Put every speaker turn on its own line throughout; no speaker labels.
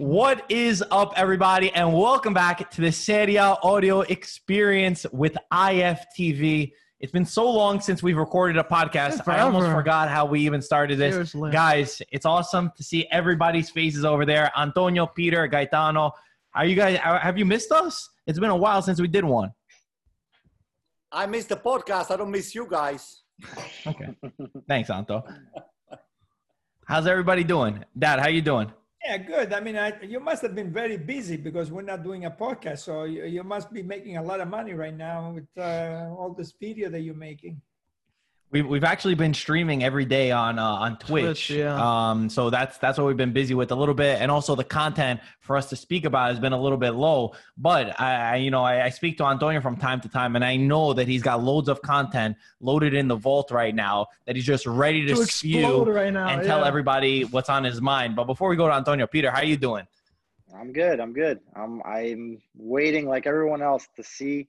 What is up, everybody, and welcome back to the Serie audio experience with IFTV. It's been so long since we've recorded a podcast. I almost forgot how we even started this.
Seriously.
Guys, it's awesome to see everybody's faces over there. Antonio, Peter, Gaetano. Are you guys uh, have you missed us? It's been a while since we did one.
I miss the podcast. I don't miss you guys.
Okay. Thanks, Anto. How's everybody doing? Dad, how you doing?
Yeah, good. I mean, I, you must have been very busy because we're not doing a podcast. So you, you must be making a lot of money right now with uh, all this video that you're making.
We've, we've actually been streaming every day on uh, on Twitch.
Twitch, yeah.
Um, so that's that's what we've been busy with a little bit, and also the content for us to speak about has been a little bit low. But I, I you know, I, I speak to Antonio from time to time, and I know that he's got loads of content loaded in the vault right now that he's just ready to,
To
spew
explode right now,
and tell everybody what's on his mind. But before we go to Antonio, Peter, how are you doing?
I'm good. I'm good. I'm I'm waiting like everyone else to see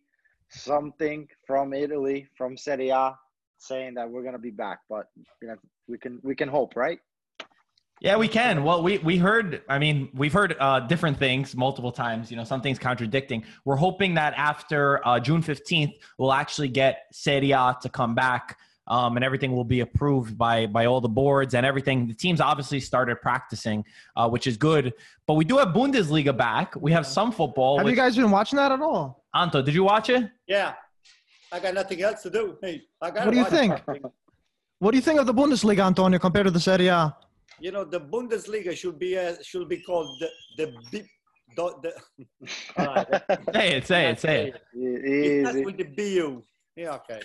something from Italy, from Serie A, saying that we're gonna be back. But you know, we can we can hope, right?
Yeah, we can. Well, we we heard. I mean, we've heard uh, different things multiple times. You know, some things contradicting. We're hoping that after uh, June fifteenth, we'll actually get Serie A to come back, um, and everything will be approved by by all the boards and everything. The teams obviously started practicing, uh, which is good. But we do have Bundesliga back. We have some football.
Have
which-
you guys been watching that at all?
Anto, did you watch it?
Yeah. I got nothing else to do. Hey, I got
What do you think? What do you think of the Bundesliga, Antonio, compared to the Serie A?
You know, the Bundesliga should be uh, should be called the the big. The, the, all right.
Say it. Say it. Say it.
It starts
Easy.
with the BU. Yeah, okay.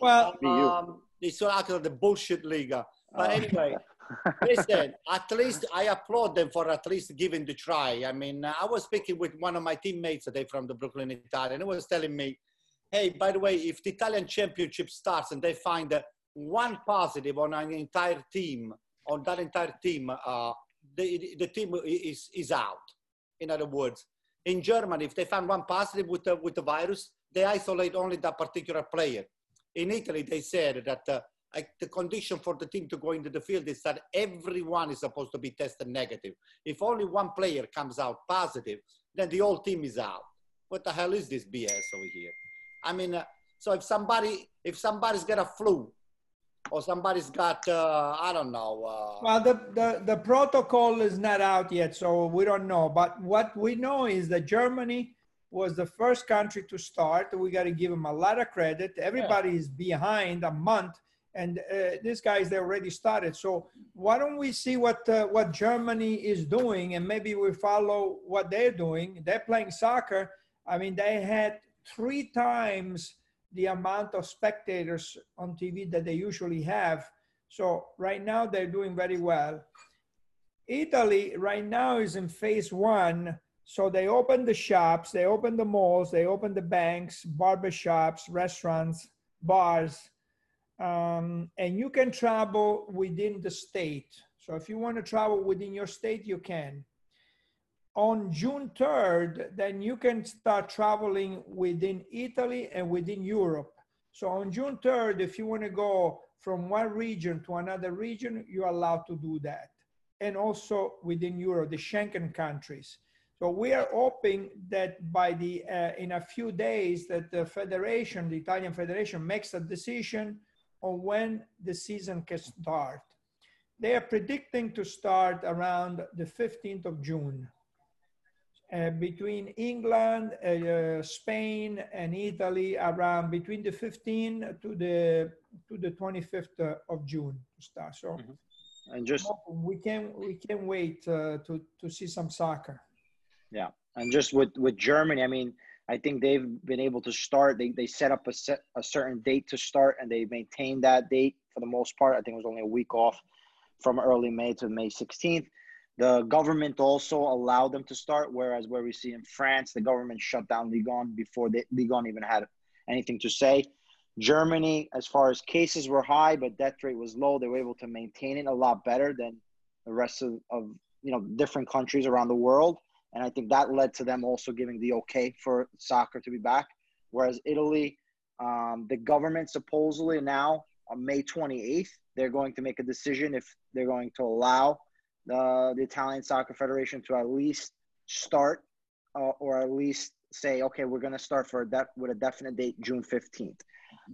Well,
BU.
Um, it's actually the bullshit Liga. But
Oh.
anyway, listen, at least I applaud them for at least giving the try. I mean, I was speaking with one of my teammates today from the Brooklyn Italian, and he was telling me, hey, by the way, if the Italian championship starts and they find one positive on an entire team, on that entire team, uh, the, the team is, is out. In other words, in Germany, if they find one positive with the, with the virus, they isolate only that particular player. In Italy, they said that uh, the condition for the team to go into the field is that everyone is supposed to be tested negative. If only one player comes out positive, then the whole team is out. What the hell is this BS over here? I mean, uh, so if somebody if somebody's got a flu, or somebody's got uh, I don't know. Uh,
well, the, the, the protocol is not out yet, so we don't know. But what we know is that Germany was the first country to start. We got to give them a lot of credit. Everybody is behind a month, and uh, these guys they already started. So why don't we see what uh, what Germany is doing, and maybe we follow what they're doing? They're playing soccer. I mean, they had three times the amount of spectators on TV that they usually have. So right now they're doing very well. Italy right now is in phase one. So they open the shops, they open the malls, they open the banks, barber shops, restaurants, bars, um, and you can travel within the state. So if you want to travel within your state, you can. On June 3rd, then you can start traveling within Italy and within Europe. So on June 3rd, if you want to go from one region to another region, you're allowed to do that. And also within Europe, the Schengen countries. So we are hoping that by the uh, in a few days that the federation, the Italian federation, makes a decision on when the season can start. They are predicting to start around the 15th of June. Uh, between England, uh, Spain, and Italy, around between the 15th to the to the 25th uh, of June to start. So
And just
we can we can wait uh, to to see some soccer.
yeah, and just with with Germany, I mean, I think they've been able to start. They they set up a set a certain date to start, and they maintained that date for the most part. I think it was only a week off from early May to May 16th. The government also allowed them to start, whereas where we see in France, the government shut down Ligue 1 before the, Ligue 1 even had anything to say. Germany, as far as cases were high, but death rate was low. They were able to maintain it a lot better than the rest of, of you know different countries around the world. And I think that led to them also giving the okay for soccer to be back. Whereas Italy, um, the government supposedly now on May 28th, they're going to make a decision if they're going to allow uh, the Italian Soccer Federation to at least start uh, or at least say, okay, we're going to start for a with a definite date, June 15th.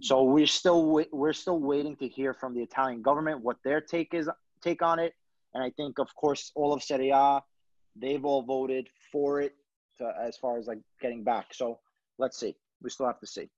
So we're still wait- we're still waiting to hear from the Italian government what their take is take on it. And I think, of course, all of Serie A, they've all voted for it to, as far as like getting back. So let's see. We still have to see.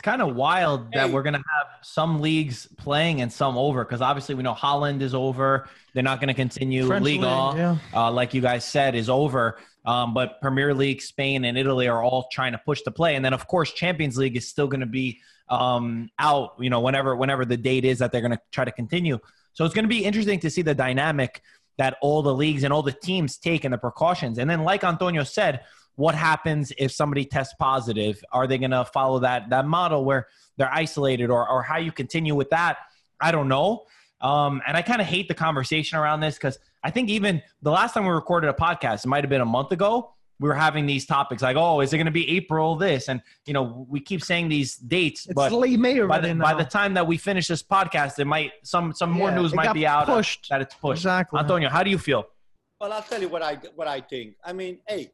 It's kind of wild that
Hey.
we're going to have some leagues playing and some over because obviously we know Holland is over. They're not going to continue.
French
Ligue
league,
1,
yeah.
uh, like you guys said, is over. Um, but Premier League, Spain, and Italy are all trying to push the play, and then of course Champions League is still going to be um, out. You know, whenever whenever the date is that they're going to try to continue. So it's going to be interesting to see the dynamic that all the leagues and all the teams take and the precautions. And then, like Antonio said, what happens if somebody tests positive? Are they going to follow that that model where they're isolated, or or how you continue with that? I don't know. Um, and I kind of hate the conversation around this because I think even the last time we recorded a podcast, it might have been a month ago. We were having these topics like, oh, is it going to be April this? And you know, we keep saying these dates,
It's
but
late May
by
already
the, by the time that we finish this podcast, it might some some more
Yeah,
news might be out
pushed.
that it's pushed.
Exactly.
Antonio, how do you feel?
Well, I'll tell you what I what I think. I mean, hey,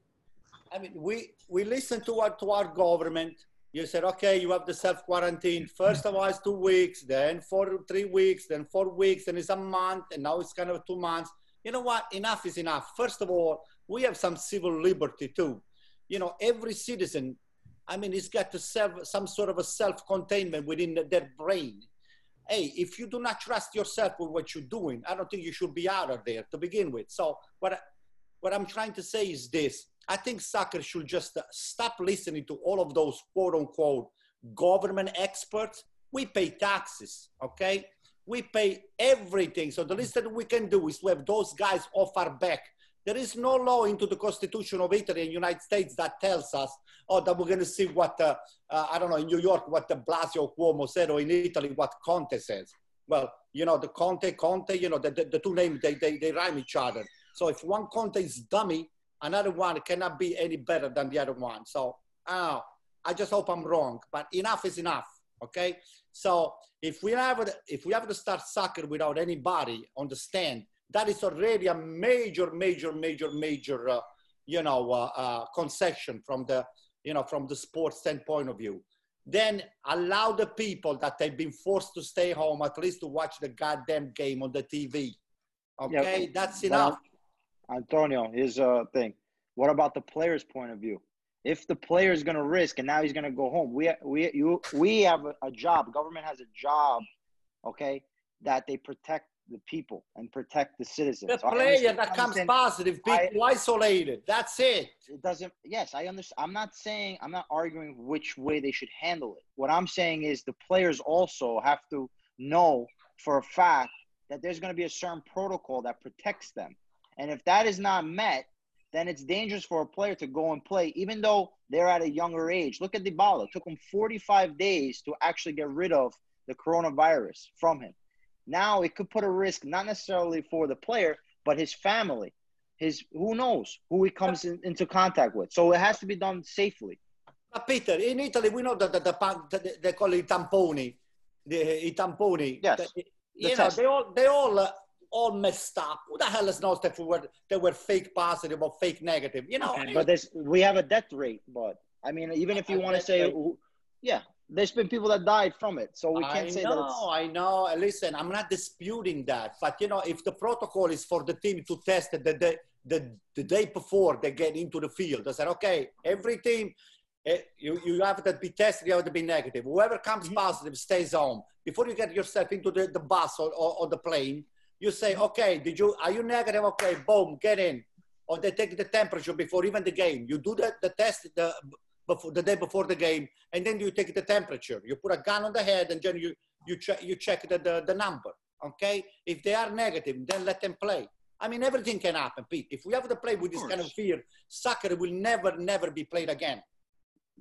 I mean, we we listen to our to our government. You said, okay, you have the self quarantine. First of all, it's two weeks, then four, three weeks, then four weeks, then it's a month, and now it's kind of two months. You know what? Enough is enough. First of all, we have some civil liberty too. You know, every citizen. I mean, he's got to have some sort of a self containment within their brain hey, if you do not trust yourself with what you're doing, I don't think you should be out of there to begin with. So what I, what I'm trying to say is this: I think soccer should just uh, stop listening to all of those quote unquote government experts. We pay taxes, okay? We pay everything. So the least that we can do is to have those guys off our back. There is no law into the Constitution of Italy and United States that tells us, oh, that we're going to see what, uh, uh, I don't know, in New York, what de Blasio Cuomo said, or in Italy, what Conte says. Well, you know, the Conte, Conte, you know, the, the, the two names, they, they, they rhyme each other. So if one Conte is dummy, another one cannot be any better than the other one. So, uh, I just hope I'm wrong, but enough is enough. Okay. So if we have, if we have to start soccer without anybody on the stand, that is already a major, major, major, major, uh, you know, uh, uh, concession from the, you know, from the sports standpoint of view. Then allow the people that they've been forced to stay home at least to watch the goddamn game on the TV. Okay, that's
But,
enough.
Antonio, here's a thing. What about the player's point of view? If the player is going to risk and now he's going to go home, we we you we have a, a job. Government has a job, okay, that they protect the people and protect the citizens.
The player that comes positive,
I-
people isolated. That's it.
it doesn't yes i understand i'm not saying i'm not arguing which way they should handle it what i'm saying is the players also have to know for a fact that there's going to be a certain protocol that protects them and if that is not met then it's dangerous for a player to go and play even though they're at a younger age look at Dybala. it took him 45 days to actually get rid of the coronavirus from him now it could put a risk not necessarily for the player but his family his who knows who he comes in, into contact with. So it has to be done safely.
But Peter, in Italy, we know that the, the, the, they call it tamponi, the i tamponi.
Yes,
The-
the
you know,
test.
they all they all uh, all messed up. Who the hell knows that they were they were fake positive or fake negative? You know,
But there's we have a death rate, but I mean, even if you want to say,
rate.
yeah, there's been people that died from it, so we can't say that.
know,
It's,
I know. Listen, I'm not disputing that, but you know, if the protocol is for the team to test it the day, the, the day before they get into the field, they said, okay, every team, eh, you, you have to be tested, you have to be negative. Whoever comes positive stays home. Before you get yourself into the, the bus or, or, or the plane, you say, okay, did you, are you negative? Okay, boom, get in. Or they take the temperature before even the game. You do the, the test the, before, the day before the game, and then you take the temperature. You put a gun on the head, and then you, you, check, you check the, the, the number, okay? If they are negative, then let them play. I mean, everything can happen, Pete. If we have to play with this kind of fear, soccer will never, never be played again.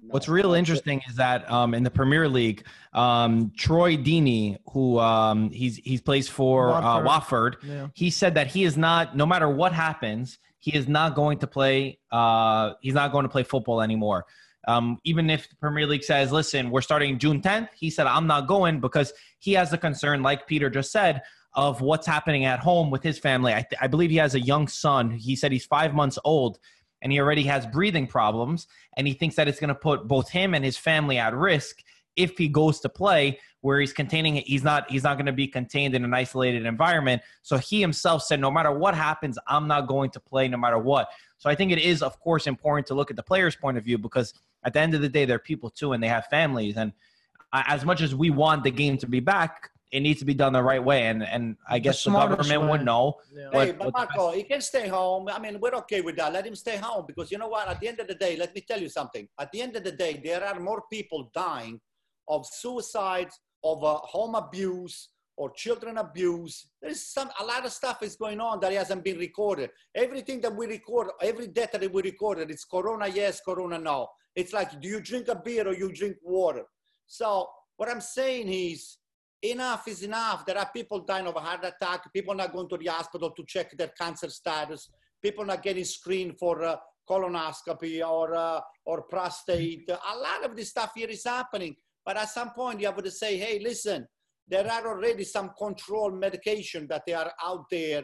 What's real interesting is that um, in the Premier League, um, Troy Deeney, who um, he's he's plays for uh,
Watford.
Watford,
Yeah.
he said that he is not, no matter what happens, he is not going to play. Uh, he's not going to play football anymore. Um, even if the Premier League says, "Listen, we're starting June 10th," he said, "I'm not going," because he has a concern, like Peter just said, of what's happening at home with his family. I, th- I believe he has a young son. He said he's five months old and he already has breathing problems. And he thinks that it's going to put both him and his family at risk if he goes to play where he's containing he's not he's not going to be contained in an isolated environment so he himself said no matter what happens i'm not going to play no matter what so i think it is of course important to look at the player's point of view because at the end of the day they're people too and they have families and uh, as much as we want the game to be back it needs to be done the right way and and i guess the, government way. would know
yeah. hey but marco he can stay home i mean we're okay with that let him stay home because you know what at the end of the day let me tell you something at the end of the day there are more people dying of suicide, of uh, home abuse, or children abuse. There's some a lot of stuff is going on that hasn't been recorded. Everything that we record, every data that we recorded, it's corona yes, corona no. It's like, do you drink a beer or you drink water? So what I'm saying is enough is enough. There are people dying of a heart attack, people not going to the hospital to check their cancer status, people not getting screened for uh, colonoscopy or, uh, or prostate. A lot of this stuff here is happening. But at some point, you have to say, hey, listen, there are already some control medication that they are out there.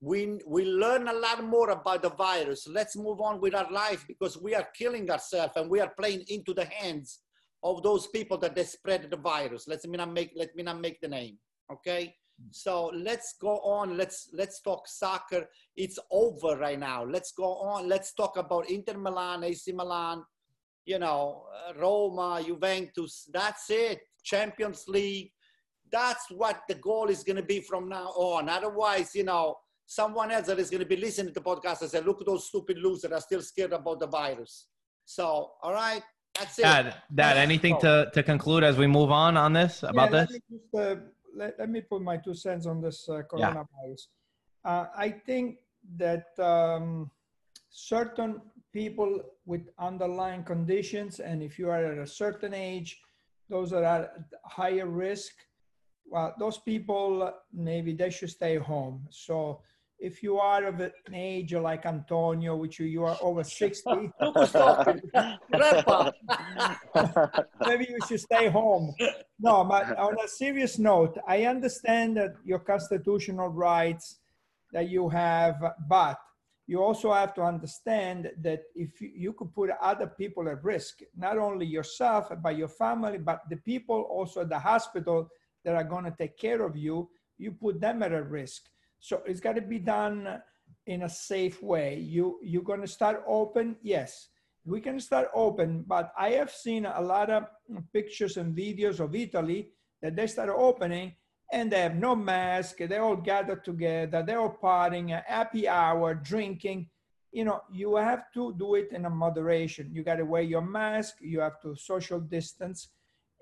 We, we learn a lot more about the virus. Let's move on with our life because we are killing ourselves and we are playing into the hands of those people that they spread the virus. Let me not make, let me not make the name, okay? So let's go on. Let's let's talk soccer. It's over right now. Let's go on. Let's talk about Inter Milan, AC Milan, you know, uh, Roma, Juventus. That's it. Champions League. That's what the goal is going to be from now on. Otherwise, you know, someone else that is going to be listening to the podcast and say, look at those stupid losers are still scared about the virus. So, all right, that's it.
Dad, Dad anything to, to conclude as we move on on this, about
yeah,
this?
Let me, just, uh, let, let, me put my two cents on this uh, coronavirus. Yeah. Uh, I think that um, certain people with underlying conditions, and if you are at a certain age, those are at higher risk, well, those people, maybe they should stay home. So if you are of an age like Antonio, which you, you are over 60, maybe you should stay home. No, but on a serious note, I understand that your constitutional rights that you have, but you also have to understand that if you, you, could put other people at risk, not only yourself, but your family, but the people also at the hospital that are going to take care of you, you put them at a risk. So it's got to be done in a safe way. You, you're going to start open, yes. We can start open, but I have seen a lot of pictures and videos of Italy that they start opening and they have no mask. They all gather together. They're all partying, a happy hour, drinking. You know, you have to do it in a moderation. You got to wear your mask. You have to social distance.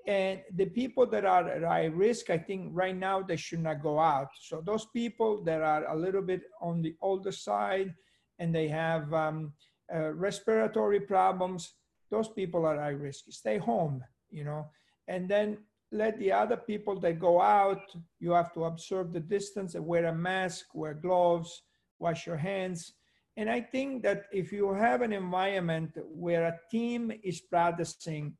And the people that are at high risk, I think right now they should not go out. So those people that are a little bit on the older side and they have um, uh, respiratory problems, those people are high risk. Stay home, you know. And then let the other people that go out, you have to observe the distance and wear a mask, wear gloves, wash your hands. And I think that if you have an environment where a team is practicing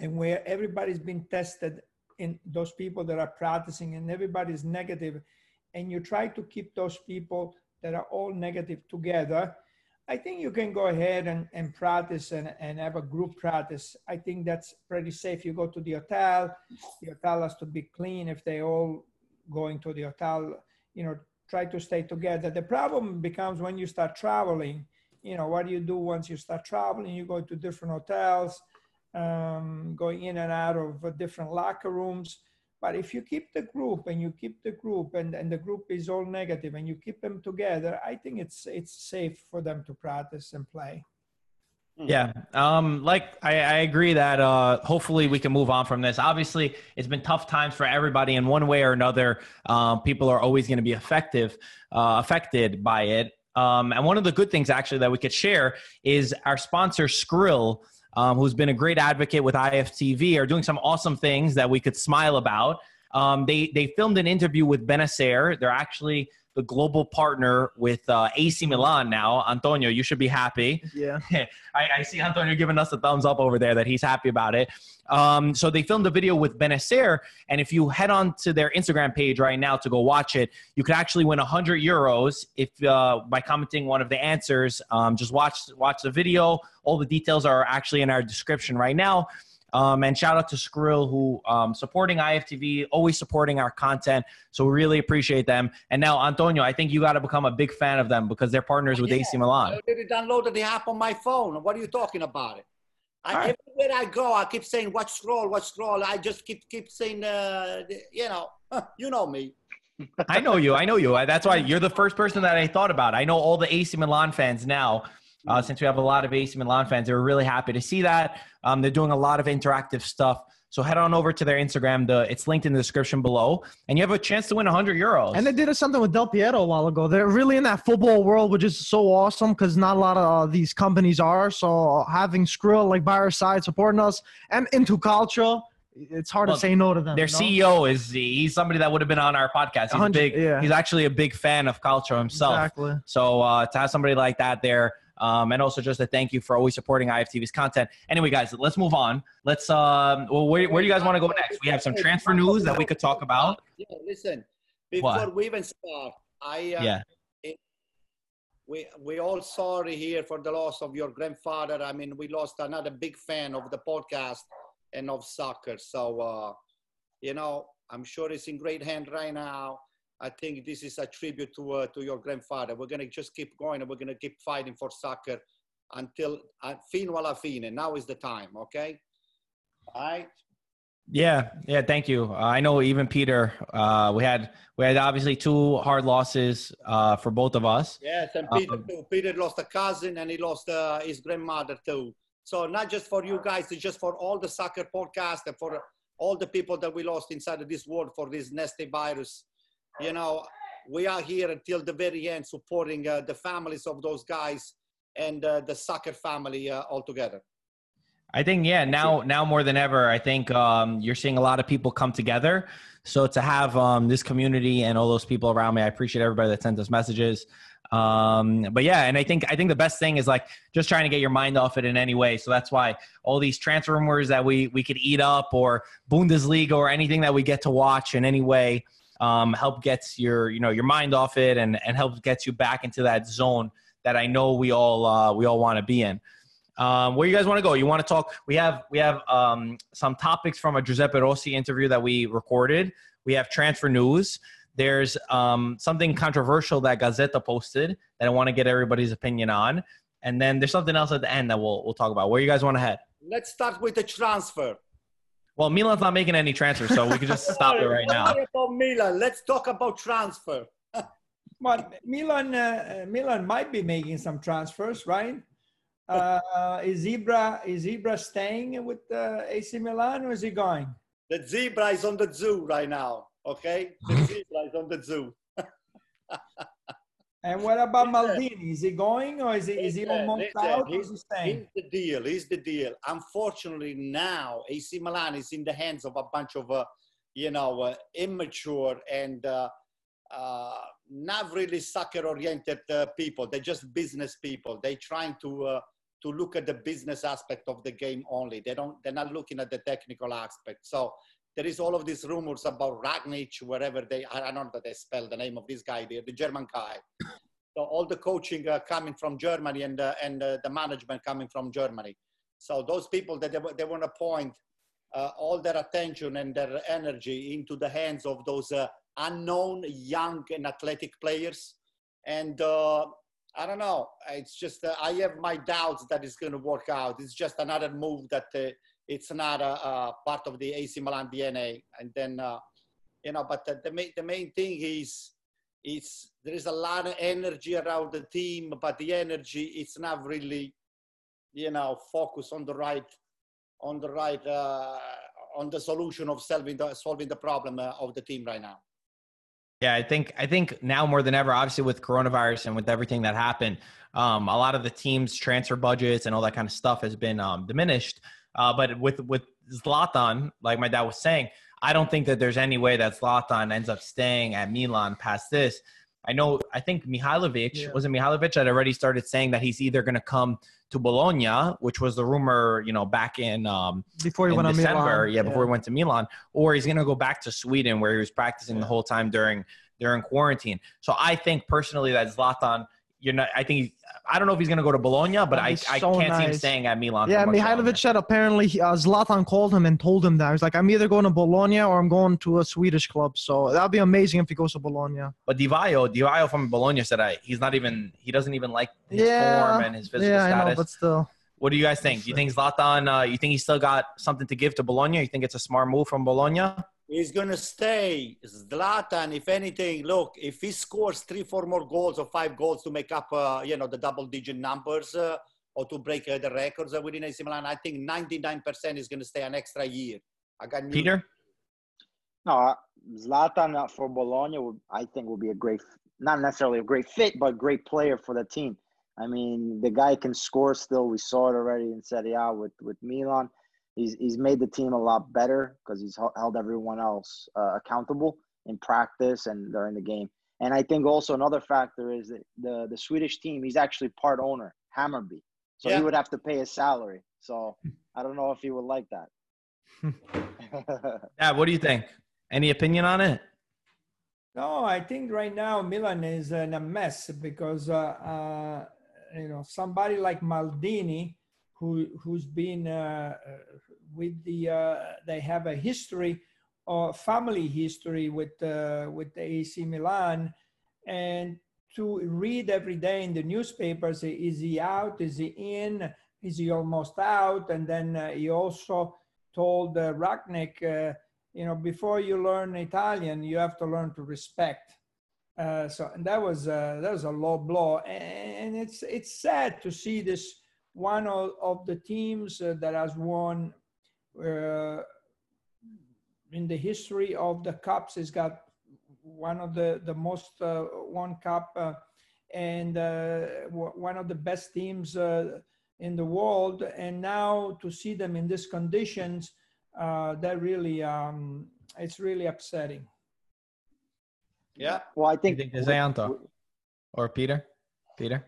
and where everybody's been tested in those people that are practicing and everybody's negative, and you try to keep those people that are all negative together, I think you can go ahead and, and practice and, and have a group practice. I think that's pretty safe. You go to the hotel, the hotel has to be clean if they all going to the hotel, you know, try to stay together. The problem becomes when you start traveling, you know, what do you do once you start traveling? You go to different hotels, um, going in and out of different locker rooms but if you keep the group and you keep the group and, and the group is all negative and you keep them together, I think it's it's safe for them to practice and play.
Hmm. Yeah. Um, like I, I agree that uh, hopefully we can move on from this. Obviously, it's been tough times for everybody in one way or another. Um, people are always going to be effective, uh, affected by it. Um, and one of the good things actually that we could share is our sponsor Skrill um, who's been a great advocate with IFTV, are doing some awesome things that we could smile about. Um, they they filmed an interview with Bennacer. They're actually the global partner with uh, AC Milan now. Antonio, you should be happy.
Yeah.
I, I see Antonio giving us a thumbs up over there that he's happy about it. Um, so they filmed a video with Bennacer, and if you head on to their Instagram page right now to go watch it, you could actually win 100 euros if uh, by commenting one of the answers. Um, just watch watch the video. All the details are actually in our description right now. Um, and shout out to Skrill who um, supporting IFTV, always supporting our content. So we really appreciate them. And now Antonio, I think you got to become a big fan of them because they're partners with
Yeah.
AC Milan.
I already downloaded the app on my phone. What are you talking about? It. I,
right.
Everywhere I go, I keep saying, "Watch scroll, watch scroll." I just keep keep saying, uh, you know, you know me.
I know you. I know you. That's why you're the first person that I thought about. I know all the AC Milan fans now. Uh, since we have a lot of AC Milan fans, they were really happy to see that. Um, they're doing a lot of interactive stuff. So head on over to their Instagram. The it's linked in the description below, and you have a chance to win 100 euros.
And they did something with Del Piero a while ago. They're really in that football world, which is so awesome because not a lot of uh, these companies are. So having Skrill like by our side supporting us and into culture, it's hard to say no to them.
their
you know?
CEO is he's somebody that would have been on our podcast. He's big.
yeah.
He's actually a big fan of culture himself.
Exactly.
So uh, to have somebody like that there, um, and also just a thank you for always supporting IFTV's content. Anyway, guys, let's move on. Let's. Um, well, where, where do you guys want to go next? We have some transfer news that we could talk about.
Yeah, listen. Before
What?
we even start, I uh,
Yeah.
we we all sorry here for the loss of your grandfather. I mean, we lost another big fan of the podcast and of soccer. So, uh, you know, I'm sure it's in great hand right now. I think this is a tribute to uh, to your grandfather. We're gonna just keep going, and we're gonna keep fighting for soccer until uh, fino alla fine. Now is the time, okay? All right.
Yeah, yeah. Thank you. Uh, I know even Peter. Uh, we had we had obviously two hard losses uh, for both of us.
Yes, and Peter
Um,
too. Peter lost a cousin and he lost uh, his grandmother too. So not just for you guys, it's just for all the soccer podcast and for all the people that we lost inside of this world for this nasty virus. You know, we are here until the very end supporting uh, the families of those guys and uh, the soccer family uh, all together.
I think yeah. Now now more than ever, I think um, you're seeing a lot of people come together. So to have um, this community and all those people around me, I appreciate everybody that sent us messages. Um, but yeah, and I think I think the best thing is like just trying to get your mind off it in any way. So that's why all these transfer rumors that we we could eat up or Bundesliga or anything that we get to watch in any way um, help gets your you know your mind off it and and helps gets you back into that zone that I know we all uh, we all want to be in. Um, where you guys want to go? You want to talk? We have we have um, some topics from a Giuseppe Rossi interview that we recorded. We have transfer news. There's um, something controversial that Gazzetta posted that I want to get everybody's opinion on, and then there's something else at the end that we'll we'll talk about. Where you guys want to head?
Let's start with the transfer.
Well, Milan's not making any transfers, so we can just stop it right
Don't
now.
worry about Milan. Let's talk about transfer.
But Milan, uh, Milan might be making some transfers, right? Uh, is Ibra is Ibra staying with uh, AC Milan or is he going?
The zebra is on the zoo right now. Okay, the zebra is on the zoo.
And what about. Maldini? Is he going or is he is he
Listen,
almost
listen,
out or
he's-
is he staying?
Here's the deal. Here's the deal. Unfortunately, now AC Milan is in the hands of a bunch of, uh, you know, uh, immature and uh, uh, not really soccer-oriented uh, people. They're just business people. They're trying to uh, to look at the business aspect of the game only. They don't. They're not looking at the technical aspect. So there is all of these rumors about Ragnich, wherever they. I don't know that they spell the name of this guy, the, the German guy. So all the coaching uh, coming from Germany and uh, and uh, the management coming from Germany. So those people that they, they want to point uh, all their attention and their energy into the hands of those uh, unknown young and athletic players. And uh, I don't know. It's just uh, I have my doubts that it's going to work out. It's just another move that uh, it's not a, part of the AC Milan DNA. And then uh, you know, but the, main the main thing is it's there is a lot of energy around the team, but the energy it's not really, you know, focused on the right, on the right, uh, on the solution of solving the solving the problem uh, of the team right now.
Yeah, I think I think now more than ever, obviously with coronavirus and with everything that happened, um, a lot of the teams' transfer budgets and all that kind of stuff has been um, diminished. Uh, but with with Zlatan, like my dad was saying, I don't think that there's any way that Zlatan ends up staying at Milan past this. I know. I think Mihailovic
Yeah.
was it Mihailovic that already started saying that he's either going to come to Bologna, which was the rumor, you know, back in um,
before he
in
went
December,
Milan.
yeah, before he went to Milan, or he's going to go back to Sweden where he was practicing the whole time during during quarantine. So I think personally that Zlatan, you're not. I think he's, I don't know if he's going to go to Bologna, but I,
That'd
I can't see him staying at Milan.
Yeah. Mihailovic said apparently he- uh, Zlatan called him and told him that. He's like, I'm either going to Bologna or I'm going to a Swedish club. So that'd be amazing if he goes to Bologna.
But Di Vaio, Di Vaio from Bologna said I, he's not even. He doesn't even like his
Yeah,
form and his physical
yeah, I
status.
know, but still.
what do you guys think? Do you think Zlatan? Uh, you think he's still got something to give to Bologna? You think it's a smart move from Bologna?
He's gonna stay. Zlatan, if anything, look, if he scores three, four more goals or five goals to make up, uh, you know, the double-digit numbers uh, or to break uh, the records uh, within AC Milan, I think 99% is gonna stay an extra year. I got news.
Peter?
No, uh, Zlatan uh, for Bologna, I think, will be a great, not necessarily a great fit, but great player for the team. I mean, the guy can score still. We saw it already in Serie A with, with Milan. He's, he's made the team a lot better because he's held everyone else uh, accountable in practice and during the game. And I think also another factor is that the, the Swedish team, he's actually part owner, Hammarby. So
Yeah.
he would have to pay his salary. So I don't know if he would like that.
Yeah. What do you think? Any opinion on it?
No, I think right now Milan is in a mess because uh, uh, you know somebody like Maldini, who who's been uh, uh, with the uh, they have a history, uh, family history with uh, with the AC Milan, and to read every day in the newspapers, is he out? Is he in? Is he almost out? And then uh, he also told uh, Rangnick. Uh, you know, before you learn Italian, you have to learn to respect. Uh, so and that was uh, that was a low blow, and it's it's sad to see this one of, of the teams uh, that has won uh, in the history of the cups it's got one of the the most uh, won cup uh, and uh, w- one of the best teams uh, in the world, and now to see them in these conditions uh, that really um, it's really upsetting.
Yeah.
well, I
You
think,
think Desanto or Peter? Peter?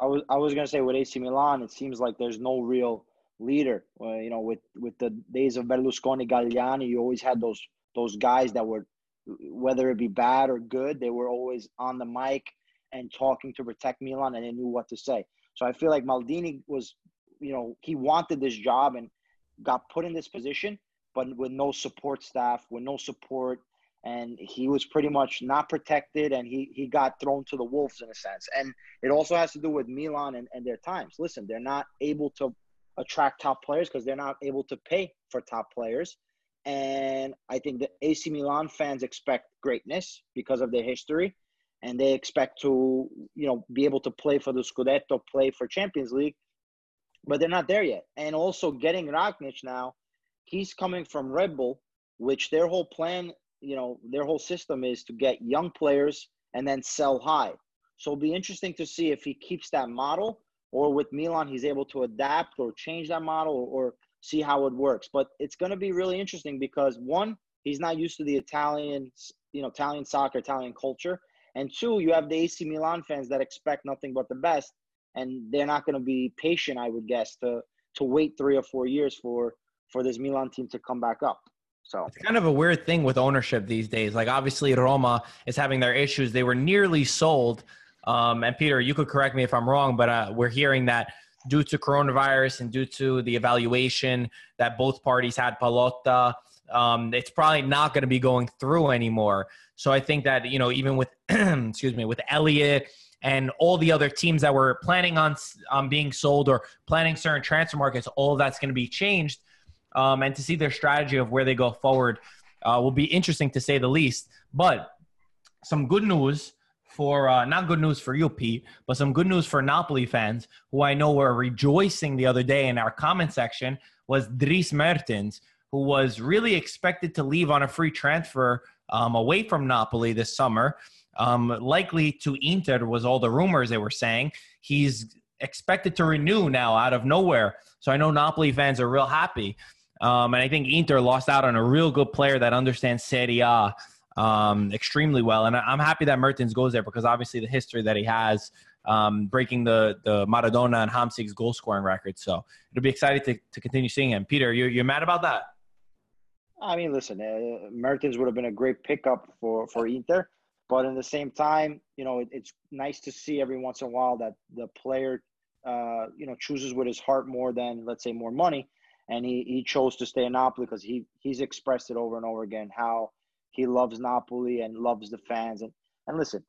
I was I was gonna say with AC Milan, it seems like there's no real leader. Uh, you know, with with the days of Berlusconi, Galliani, you always had those those guys that were, whether it be bad or good, they were always on the mic and talking to protect Milan, and they knew what to say. So I feel like Maldini was, you know, he wanted this job and got put in this position, but with no support staff, with no support, and he was pretty much not protected, and he he got thrown to the wolves in a sense, and it also has to do with Milan and, and their times. Listen, they're not able to attract top players because they're not able to pay for top players. And I think the AC Milan fans expect greatness because of their history. And they expect to, you know, be able to play for the Scudetto, play for Champions League, but they're not there yet. And also getting Rangnick now, he's coming from Red Bull, which their whole plan, you know, their whole system is to get young players and then sell high. So it'll be interesting to see if he keeps that model or with Milan, he's able to adapt or change that model or, or see how it works. But it's going to be really interesting because one, he's not used to the Italian, you know, Italian soccer, Italian culture. And two, you have the AC Milan fans that expect nothing but the best. And they're not going to be patient, I would guess, to, to wait three or four years for, for this Milan team to come back up. So
It's kind of a weird thing with ownership these days. Like obviously Roma is having their issues. They were nearly sold. Um, and Peter, you could correct me if I'm wrong, but uh, we're hearing that due to coronavirus and due to the evaluation that both parties had Pallotta, um, it's probably not going to be going through anymore. So I think that you know even with excuse me with Elliott and all the other teams that were planning on being sold or planning certain transfer markets, all that's going to be changed. Um, and to see their strategy of where they go forward uh, will be interesting to say the least. But some good news for uh, not good news for you, Pete, but some good news for Napoli fans who I know were rejoicing the other day in our comment section was Dries Mertens, who was really expected to leave on a free transfer um, away from Napoli this summer. Um, likely to Inter was all the rumors they were saying. He's expected to renew now out of nowhere. So I know Napoli fans are real happy. Um, and I think Inter lost out on a real good player that understands Serie A. um, extremely well. And I'm happy that Mertens goes there because obviously the history that he has, um, breaking the the Maradona and Hamsik's goal scoring record. So it'll be exciting to, to continue seeing him. Peter, you you're mad about that?
I mean, listen, uh, Mertens would have been a great pickup for for Inter, but in the same time, you know, it, it's nice to see every once in a while that the player, uh, you know, chooses with his heart more than let's say more money, and he he chose to stay in Napoli because he he's expressed it over and over again how he loves Napoli and loves the fans and and listen.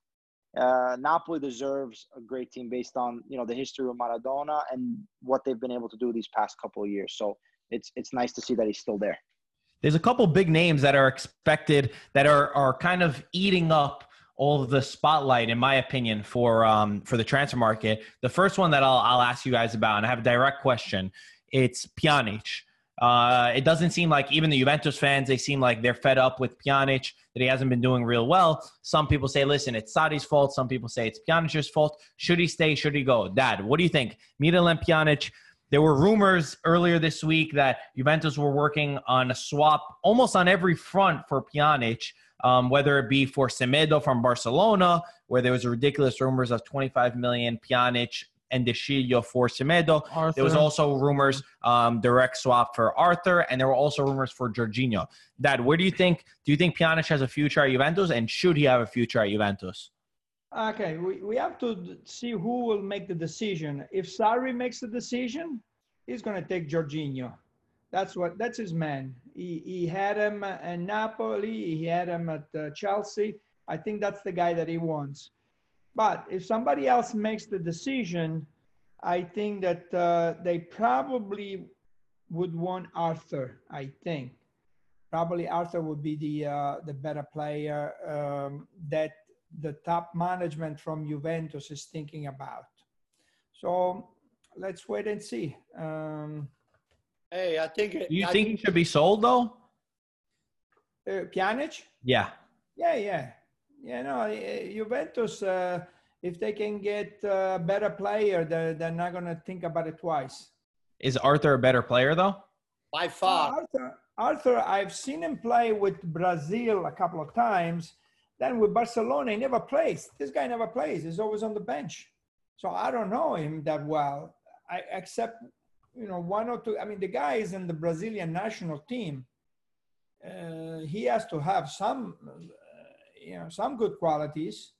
Uh, Napoli deserves a great team based on you know the history of Maradona and what they've been able to do these past couple of years. So it's it's nice to see that he's still there.
There's a couple big names that are expected that are are kind of eating up all the spotlight, in my opinion, for um, for the transfer market. The first one that I'll I'll ask you guys about, and I have a direct question. It's Pjanic. Uh, it doesn't seem like even the Juventus fans, they seem like they're fed up with Pjanic, that he hasn't been doing real well. Some people say, listen, it's Sarri's fault. Some people say it's Pjanic's fault. Should he stay? Should he go? Dad, what do you think? Miralem Pjanic, there were rumors earlier this week that Juventus were working on a swap almost on every front for Pjanic, um, whether it be for Semedo from Barcelona, where there was ridiculous rumors of 25 million Pjanic and De Sciglio for Semedo.
Arthur.
There was also rumors um, direct swap for Arthur, and there were also rumors for Jorginho. Dad, where do you think? Do you think Pjanic has a future at Juventus, and should he have a future at Juventus?
Okay, we, we have to see who will make the decision. If Sarri makes the decision, he's going to take Jorginho. That's what that's his man. He, he had him at Napoli, he had him at uh, Chelsea. I think that's the guy that he wants. But if somebody else makes the decision, I think that uh, they probably would want Arthur. I think probably Arthur would be the uh, the better player um, that the top management from Juventus is thinking about. So let's wait and see. Um,
Hey, I think.
Do you
I
think he should be sold though?
uh, Pjanic?
Yeah.
Yeah, yeah, yeah. No, uh, Juventus. Uh, if they can get a better player, they're, they're not gonna think about it twice.
Is Arthur a better player though?
by far.
Arthur, Arthur, I've seen him play with Brazil a couple of times. Then with Barcelona, he never plays. This guy never plays. He's always on the bench. So I don't know him that well. I except, you know, one or two. I mean, the guy is in the Brazilian national team. Uh, he has to have some, you know, some good qualities.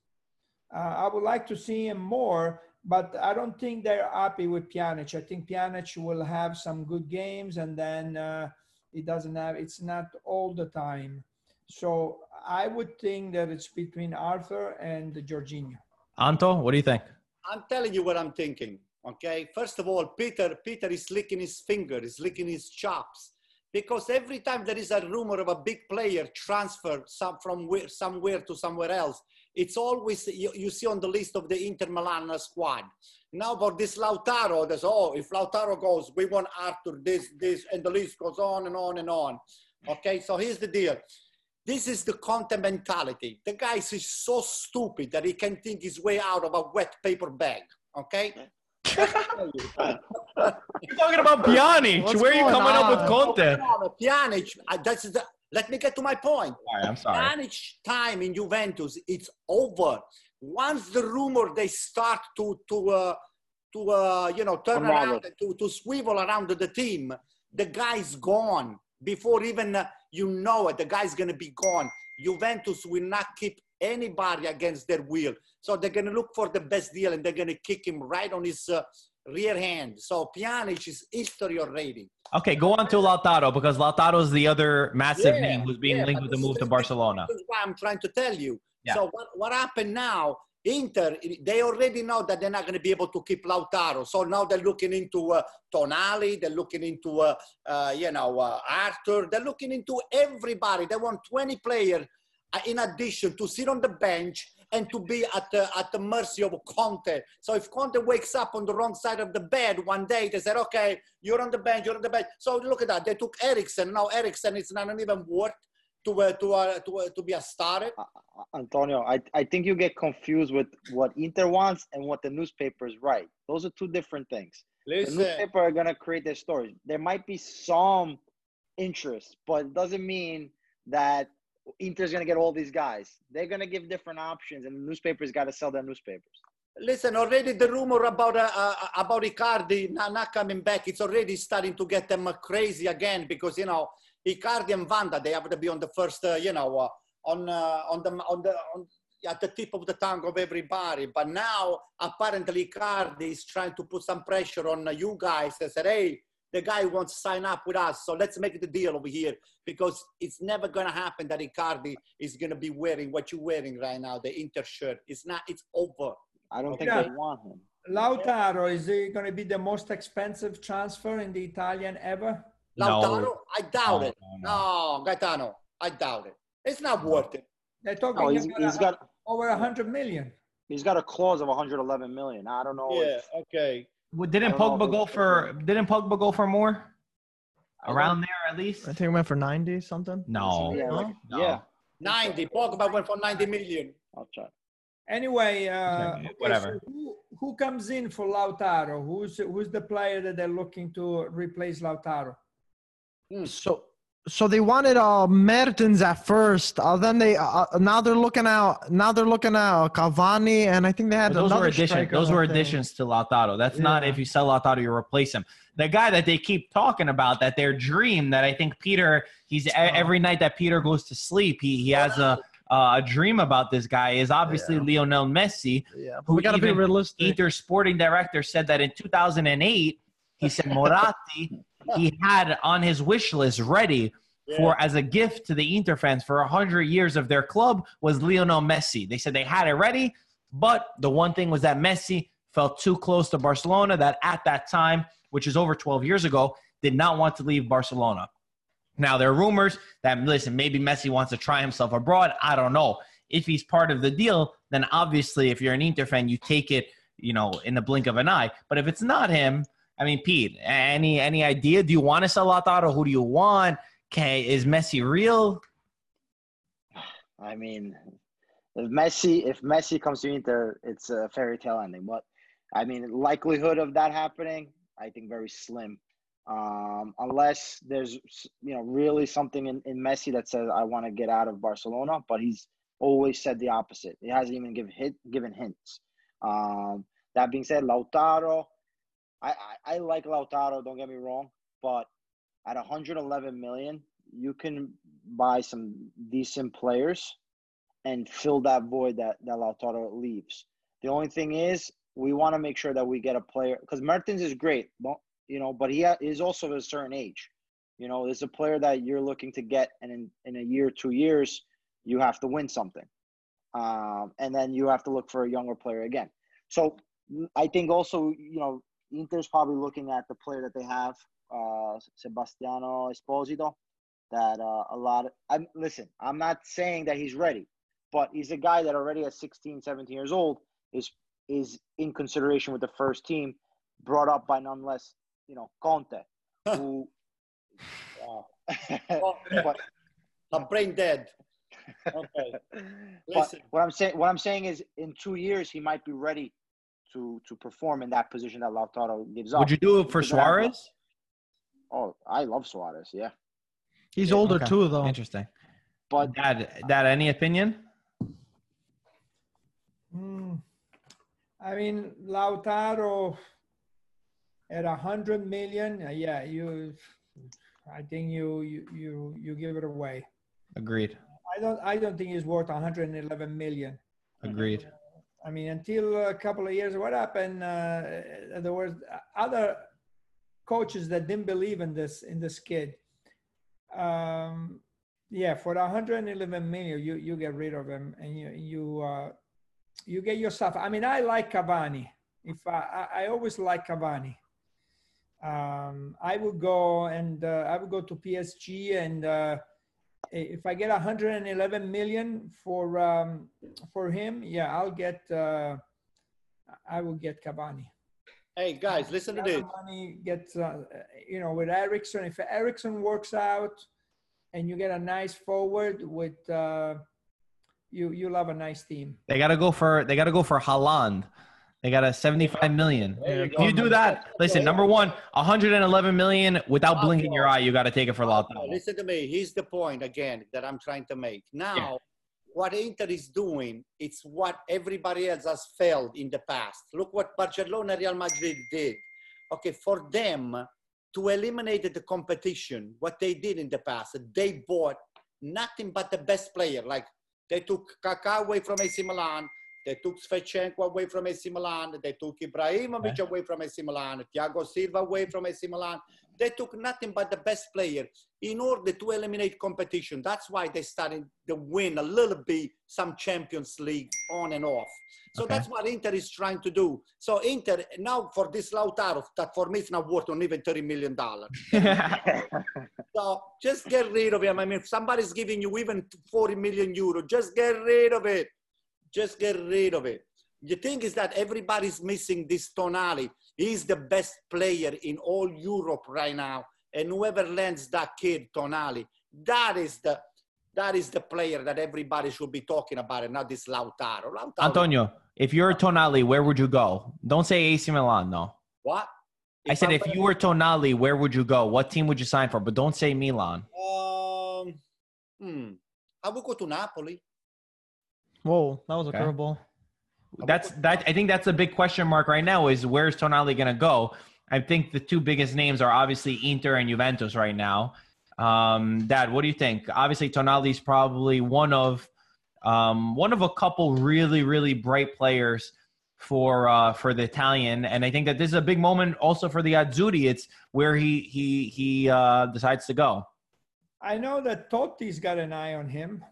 Uh, I would like to see him more, but I don't think they're happy with Pjanic. I think Pjanic will have some good games, and then uh, he doesn't have. It's not all the time. So I would think that it's between Arthur and Jorginho.
Anto, what do you think?
I'm telling you what I'm thinking. Okay. First of all, Peter, Peter is licking his finger, is licking his chops, because every time there is a rumor of a big player transfer some from where, somewhere to somewhere else, it's always you, you see on the list of the Inter Milan squad. Now for this Lautaro, there's oh, if Lautaro goes, we want Arthur, this, this, and the list goes on and on and on. Okay, so here's the deal. This is the Conte mentality. The guy is so stupid that he can think his way out of a wet paper bag. Okay?
You're talking about Pjanic.
What's
Where are you
going
coming up with
on?
Conte?
Pjanic, that's the, let me get to my point.
Sorry, I'm sorry.
Pjanic time in Juventus, it's over. Once the rumor they start to to uh, to uh, you know turn
Unravel.
around to to swivel around the team, the guy's gone before even uh, you know it. The guy's gonna be gone. Juventus will not keep anybody against their will, so they're gonna look for the best deal and they're gonna kick him right on his uh, rear hand. So Pjanic is history already.
Okay, go on to Lautaro because Lautaro is the other massive
Yeah,
name who's being
yeah,
linked with the move to Barcelona.
This is what I'm trying to tell you.
Yeah.
So what, what happened now? Inter, they already know that they're not going to be able to keep Lautaro. So now they're looking into uh, Tonali. They're looking into, uh, uh, you know, uh, Arthur. They're looking into everybody. They want 20 players uh, in addition to sit on the bench and to be at the, at the mercy of Conte. So if Conte wakes up on the wrong side of the bed one day, they said, okay, you're on the bench, you're on the bench. So look at that. They took Eriksen. Now Eriksen is not even worth to, uh, to, uh, to, uh, to be a starter.
Antonio, I, I think you get confused with what Inter wants and what the newspapers write. Those are two different things.
Listen.
The newspaper are gonna create their stories. There might be some interest, but it doesn't mean that Inter's gonna get all these guys. They're gonna give different options, and the newspapers got to sell their newspapers.
Listen, already the rumor about uh, uh, about Icardi not, coming back, it's already starting to get them uh, crazy again because you know Icardi and Wanda they have to be on the first, uh, you know, uh, on on the on the on, at the tip of the tongue of everybody. But now apparently Icardi is trying to put some pressure on you guys and said, hey. The guy wants to sign up with us, so let's make the deal over here because it's never gonna happen that Icardi is gonna be wearing what you're wearing right now, the Inter shirt. It's not. It's over.
I don't think
Yeah.
they want him.
Lautaro, is he going to be the most expensive transfer in the Italian ever?
No.
I doubt
No,
it.
no, no.
No, Gaetano, I doubt it. It's not worth it.
They're talking
No, he's,
about
he's
a-
got
over a hundred million.
he's got a clause of 111 million. I don't know. if-
okay.
Well, Didn't
I
Pogba go for? Didn't Pogba go for more? Around there at least?
I think it went for 90 something.
No.
Yeah,
No?
like-
No.
yeah.
90. Pogba went for 90 million.
I'll try.
Anyway, uh,
Okay,
okay,
whatever.
so who, who comes in for Lautaro? Who's who's the player that they're looking to replace Lautaro?
So so they wanted uh Mertens at first. Uh, then they uh, now they're looking out. Now they're looking at uh, Cavani, and I think they had
But those were additions. Those were additions to Lautaro. That's not if you sell Lautaro, you replace him. The guy that they keep talking about, that their dream, that I think Peter, he's e- every night that Peter goes to sleep, he he has a uh, a dream about this guy is obviously Lionel Messi.
Yeah, but
Who
we got to be realistic.
Inter sporting director said that in 2008, he said Moratti he had on his wish list ready for as a gift to the Inter fans for 100 years of their club was Lionel Messi. They said they had it ready, but the one thing was that Messi felt too close to Barcelona that at that time, which is over 12 years ago, did not want to leave Barcelona. Now there are rumors that listen, maybe Messi wants to try himself abroad. I don't know. If he's part of the deal, then obviously if you're an Inter fan, you take it, you know, in the blink of an eye. But if it's not him, I mean, Pete, any any idea? Do you want to sell Lautaro? Who do you want? Okay, is Messi real?
I mean, if Messi if Messi comes to Inter, it's a fairy tale ending. But I mean, likelihood of that happening, I think very slim. Um, unless there's you know really something in, in Messi that says I want to get out of Barcelona, but he's always said the opposite. He hasn't even given hit, given hints. Um, that being said, Lautaro, I, I I like Lautaro. Don't get me wrong, but at 111 million, you can buy some decent players and fill that void that, that Lautaro leaves. The only thing is, we want to make sure that we get a player because Mertens is great, you know, but he is also a certain age. You know, there's a player that you're looking to get, and in, in a year, two years, you have to win something. Um, and then you have to look for a younger player again. So I think also, you know, Inter's probably looking at the player that they have, uh, Sebastiano Esposito, that uh, a lot of, I'm, listen, I'm not saying that he's ready, but he's a guy that already at 16, 17 years old is is in consideration with the first team, brought up by none less, you know, Conte, who.
Wow.
but,
I'm brain dead. Okay.
but
Listen.
what I'm saying, what I'm saying is, in two years, he might be ready to to perform in that position that Lautaro gives up.
Would you do it for Suarez?
Oh, I love Suarez, yeah,
He's older
Okay.
too, though.
Interesting.
but
Dad, Dad, any opinion?
Hmm. I mean, Lautaro at a hundred million, uh, yeah, you. I think you you you you give it away.
Agreed.
I don't I don't think he's worth 111 million.
Agreed.
I mean, until a couple of years, what happened? Uh, there was other coaches that didn't believe in this in this kid. Um, yeah, for 111 million, you you get rid of him and you you uh, you get yourself. I mean, I like Cavani. If I I, always like Cavani. Um, I would go and uh, I would go to PSG and. If I get 111 million for um, for him, yeah, I'll get. Uh, I will get Cavani.
Hey guys, listen to this.
other money gets, uh, you know, with Eriksen. If Eriksen works out, and you get a nice forward with, uh, you you'll have a nice team.
They gotta go for they gotta go for Haaland. They got a 75 million.
You
If you do that, listen, number one, 111 million without blinking your eye, you got to take it for
Now,
Lautaro.
Listen to me. Here's the point again that I'm trying to make. Now, what Inter is doing, it's what everybody else has failed in the past. Look what Barcelona, Real Madrid did. Okay, for them to eliminate the competition, what they did in the past, they bought nothing but the best player. Like they took Kaká away from AC Milan. They took Shevchenko away from AC Milan. They took Ibrahimovic eh. away from AC Milan. Thiago Silva away from AC Milan. They took nothing but the best player in order to eliminate competition. That's why they started to win a little bit some Champions League on and off. So
Okay.
that's what Inter is trying to do. So Inter now for this Lautaro, that for me is not worth on even thirty million dollars. So just get rid of him. I mean, if somebody's giving you even 40 million euro, just get rid of it. Just get rid of it. The thing is that everybody's missing this Tonali. He's the best player in all Europe right now. And whoever lands that kid, Tonali, that is the that is the player that everybody should be talking about, and not this Lautaro. Lautaro
Antonio, if you're Tonali, where would you go? Don't say AC Milan, no.
what?
I said, if you were Tonali, where would you go? What team would you sign for? But don't say Milan.
Um, hmm. I would go to Napoli.
Whoa, that was a
Okay.
curveball.
That's that. I think that's a big question mark right now. Is where's Tonali going to go? I think the two biggest names are obviously Inter and Juventus right now. Um, Dad, what do you think? Obviously, Tonali's probably one of um, one of a couple really really bright players for uh, for the Italian, and I think that this is a big moment also for the Azzurri. It's where he he he uh, decides to go.
I know that Totti's got an eye on him.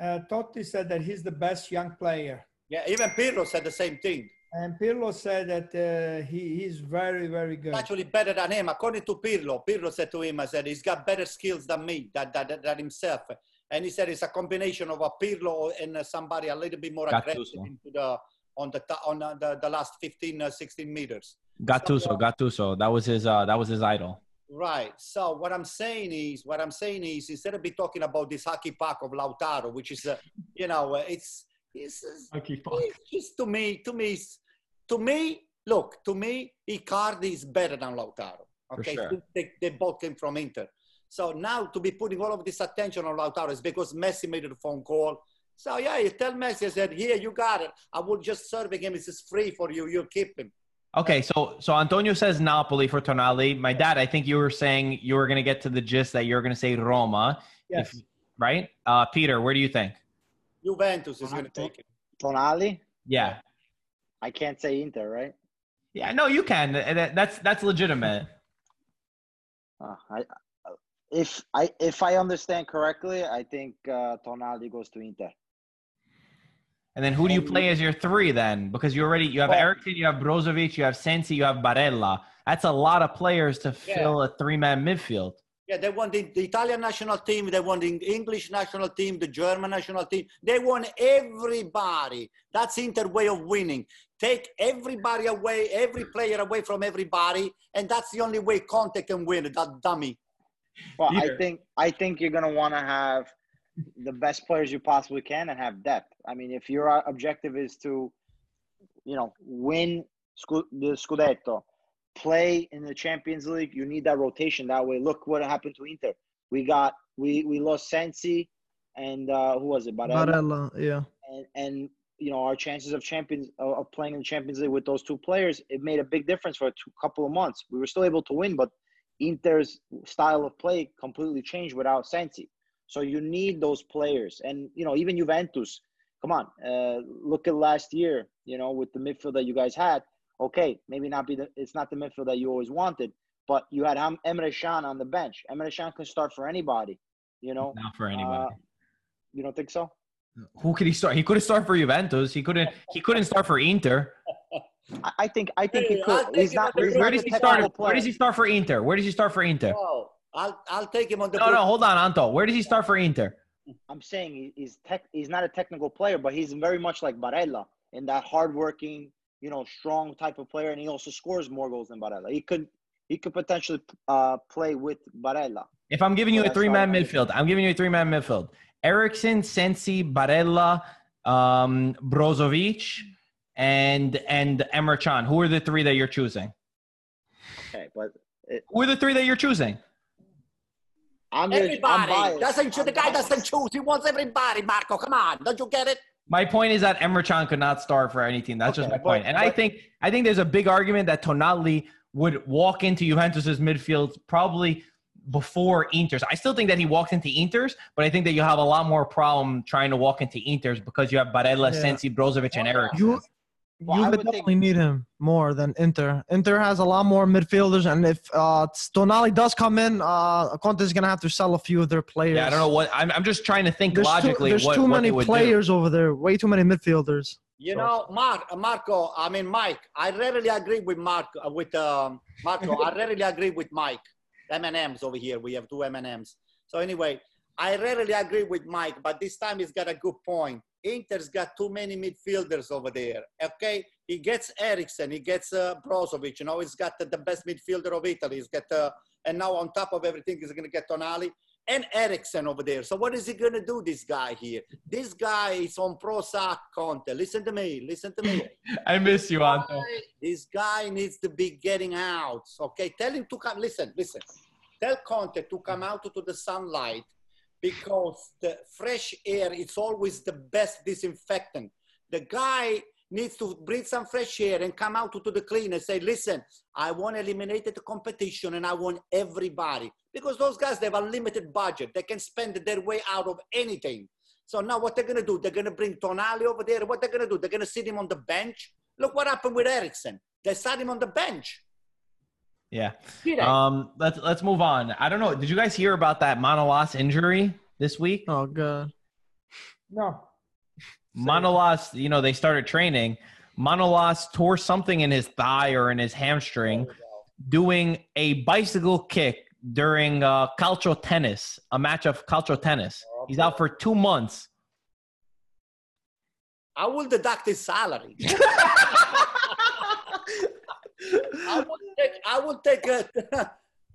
Uh, Totti said that he's the best young player.
Yeah, even Pirlo said the same thing.
And Pirlo said that uh, he, he's very, very good.
Actually, better than him. According to Pirlo, Pirlo said to him, I said, he's got better skills than me, than, than, than himself. And he said it's a combination of a Pirlo and uh, somebody a little bit more
Gattuso.
aggressive into the, on the on uh, the, the last 15, uh, 16 meters.
Gattuso, Gattuso. That was his. Uh, that was his idol.
Right. So what I'm saying is, what I'm saying is, instead of be talking about this hockey puck of Lautaro, which is, uh, you know, uh, it's, it's, it's just to me, to me, it's- to me, look, to me, Icardi is better than Lautaro. Okay,
sure.
they, they both came from Inter. So now to be putting all of this attention on Lautaro is because Messi made the phone call. So yeah, you tell Messi, I said, here, you got it. I will just serve him. This is free for you. You keep him.
Okay, so so Antonio says Napoli for Tonali. My dad, I think you were saying you were going to get to the gist that you're going to say Roma,
Yes.
if- right? Uh, Peter, where do you think?
Juventus is going to take it.
Tonali,
Yeah,
I can't say Inter, right?
yeah, no, you can. That's that's legitimate.
Uh, I, uh, if I if I understand correctly, I think uh, Tonali goes to Inter.
And then who do you play as your three then? Because you already you have
Well-
Eriksen, you have Brozovic, you have Sensi, you have Barella. That's a lot of players to
Yeah.
fill a three man midfield.
Yeah, they won the, the Italian national team, they won the English national team, the German national team. They won everybody. That's Inter way of winning. Take everybody away, every player away from everybody, and that's the only way Conte can win. That dummy.
Well,
Peter.
I think I think you're gonna want to have the best players you possibly can and have depth. I mean, if your uh, objective is to, you know, win the Scudetto, play in the Champions League, you need that rotation. That way, look what happened to Inter. We got we we lost Sensi, and uh, who was it? Barella.
Barella, yeah.
and, and you know our chances of champions of of playing in the Champions League with those two players, it made a big difference for a two, couple of months. We were still able to win, but Inter's style of play completely changed without Sensi. So you need those players, and you know even Juventus. Come on, uh, look at last year. You know with the midfield that you guys had. Okay, maybe not be the. It's not the midfield that you always wanted, but you had Emre Can on the bench. Emre Can can start for anybody. You know,
Not for anybody.
Uh, you don't think so?
who could he start? He couldn't start for Juventus. He couldn't. He couldn't start for Inter.
I, I think I think
Hey,
he could.
take
He's not. He's.
Where
not
does he
technical
start? Where does he start for Inter? Where does he start for Inter?
Oh, I'll, I'll take him on the
No, no, hold on, Anto. Where does he start for Inter?
I'm saying he's tech. He's not a technical player, but he's very much like Barella in that hardworking, you know, strong type of player, and he also scores more goals than Barella. He could he could potentially uh, play with Barella.
If I'm giving you
Well,
a three man midfield, I'm giving you a three man midfield. Eriksen, Sensi, Barella, um, Brozovic, and and Emre Can. Who are the three that you're choosing?
Okay, but it,
Who are the three that you're choosing?
I'm gonna, I'm
Everybody
biased.
doesn't choose. The guy doesn't choose. He wants everybody. Marco, come on, don't you get it?
My point is that Emre could not start for anything. team. That's just my point.
but-
And I think I think there's a big argument that Tonali would walk into Juventus's midfield probably before Inter's. I still think that he walks into Inter's, but I think that you have a lot more problem trying to walk into Inter's because you have Barella,
Yeah.
Sensi, Brozovic, and Eric.
You
Well,
you
I
would
would think-
definitely need him more than Inter. Inter has a lot more midfielders, and if uh, Tonali does come in, uh, Conte is gonna have to sell a few of their players.
Yeah, I don't know what I'm. I'm just trying to think
There's too,
logically.
there's
what,
too
what
many
they would do.
players over there. Way too many midfielders.
You
So-
know, Mark, Marco. I mean, Mike. I rarely agree with Mark. Uh, with um, Marco, I rarely agree with Mike. M and M's over here. We have two M and M's. So anyway, I rarely agree with Mike, but this time he's got a good point. Inter's got too many midfielders over there. Okay, he gets Eriksen, he gets uh, Brozovic. You know, he's got the, the best midfielder of Italy. He's got, uh, and now on top of everything, he's going to get Tonali and Eriksen over there. So what is he going to do? This guy here. This guy is on Prozac Conte. Listen to me. Listen to me.
I miss you, Anto.
this guy needs to be getting out. Okay, tell him to come. Listen, listen. Tell Conte to come out to the sunlight because the fresh air is always the best disinfectant. The guy needs to breathe some fresh air and come out to the clean and say, listen, I want to eliminate the competition and I want everybody. Because those guys, they have a limited budget. They can spend their way out of anything. So now what they're going to do, they're going to bring Tonali over there. What they're going to do, they're going to sit him on the bench. Look what happened with Eriksen. They sat him on the bench.
Yeah. Um. Let's let's move on. I don't know. Did you guys hear about that Manolas injury this week?
Oh god.
No.
Manolas, you know, they started training. Manolas tore something in his thigh or in his hamstring doing a bicycle kick during uh, calcio tennis, a match of calcio tennis. He's out for two months.
I will deduct his salary. I will take, I will take it.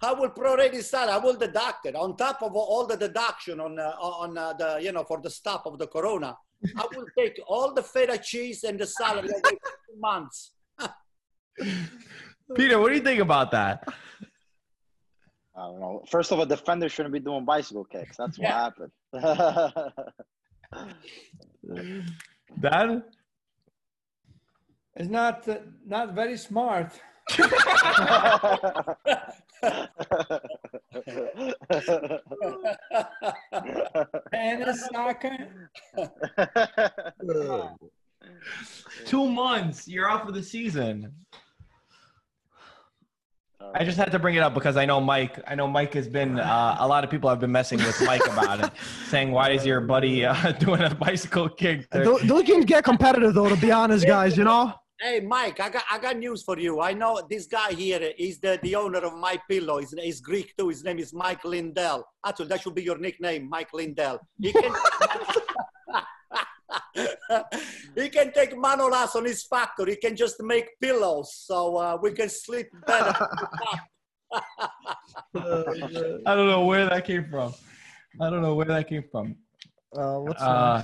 I will prorate his salary. I will deduct it on top of all the deduction on uh, on uh, the you know for the stop of the corona. I will take all the feta cheese and the salary away for two months.
Peter, what do you think about that?
I don't know. First of all, defender shouldn't be doing bicycle kicks. That's what
Yeah.
happened.
Dad?
It's not uh, not very smart. Tennis, soccer.
Two months. You're off for the season. I just had to bring it up because I know Mike. I know Mike has been. Uh, a lot of people have been messing with Mike about it, saying, "Why is your buddy uh, doing a bicycle kick?" there?"
Those, those games get competitive though. To be honest, guys, you know.
Hey, Mike, I got, I got news for you. I know this guy here is the, the owner of My Pillow. He's, he's Greek too. His name is Mike Lindell. Actually, that should be your nickname, Mike Lindell. He can, he can take Manolas on his factory. He can just make pillows so uh, we can sleep better.
I don't know where that came from. I don't know where that came from.
Uh, what's
Uh,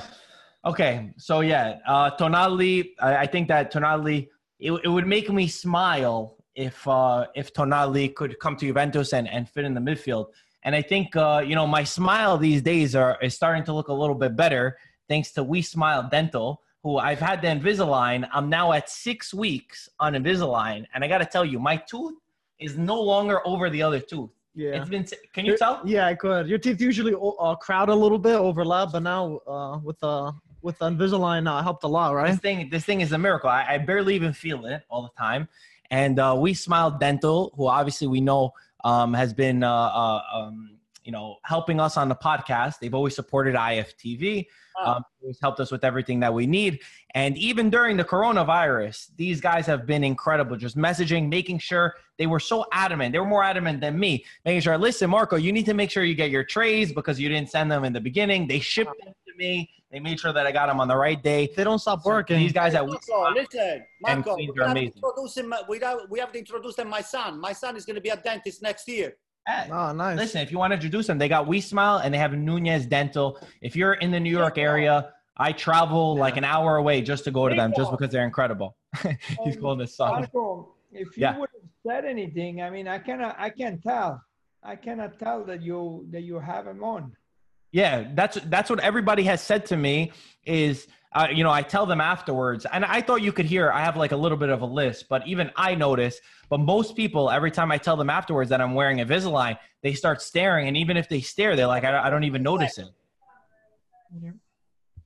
okay, so yeah, uh, Tonali. I, I think that Tonali. It, it would make me smile if uh, if Tonali could come to Juventus and, and fit in the midfield. And I think uh, you know my smile these days are is starting to look a little bit better thanks to We Smile Dental, who I've had the Invisalign. I'm now at six weeks on Invisalign, and I got to tell you, my tooth is no longer over the other tooth.
yeah.
It's been. Can you tell?
Yeah, I could. Your teeth usually uh, crowd a little bit, overlap, but now uh, with the with Invisalign, uh, helped a lot, right?
this thing this thing is a miracle. I, I barely even feel it all the time. And uh, we smile dental who obviously we know um, has been uh, uh, um, you know helping us on the podcast. They've always supported iftv um, always helped us with everything that we need. And even during the coronavirus these guys have been incredible just messaging making sure they were so adamant. They were more adamant than me. Making sure listen marco you need to make sure you get your trays because you didn't send them in the beginning. They shipped them to me they made sure that i got them on the right day
They don't stop
so
working.
These guys at We
Marco, listen, Marco, we
are
have,
amazing.
introducing, we, have, we have to introduce them my son. My son is going to be a dentist next year.
Hey,
Oh, nice.
Listen, if you want to introduce them, they got We Smile and they have Nunez Dental. If you're in the New York area, I travel
Yeah.
like an hour away just to go to them, just because they're incredible. He's
Um,
calling his son.
Marco, if you
Yeah.
would have said anything, I mean, I cannot, I can't tell. I cannot tell that you that you have him on.
Yeah, that's that's what everybody has said to me. Is uh, you know I tell them afterwards, and I thought you could hear. I have like a little bit of a list, but even I notice. But most people, every time I tell them afterwards that I'm wearing Invisalign, they start staring, and even if they stare, they're like, I, don't- I don't even notice it.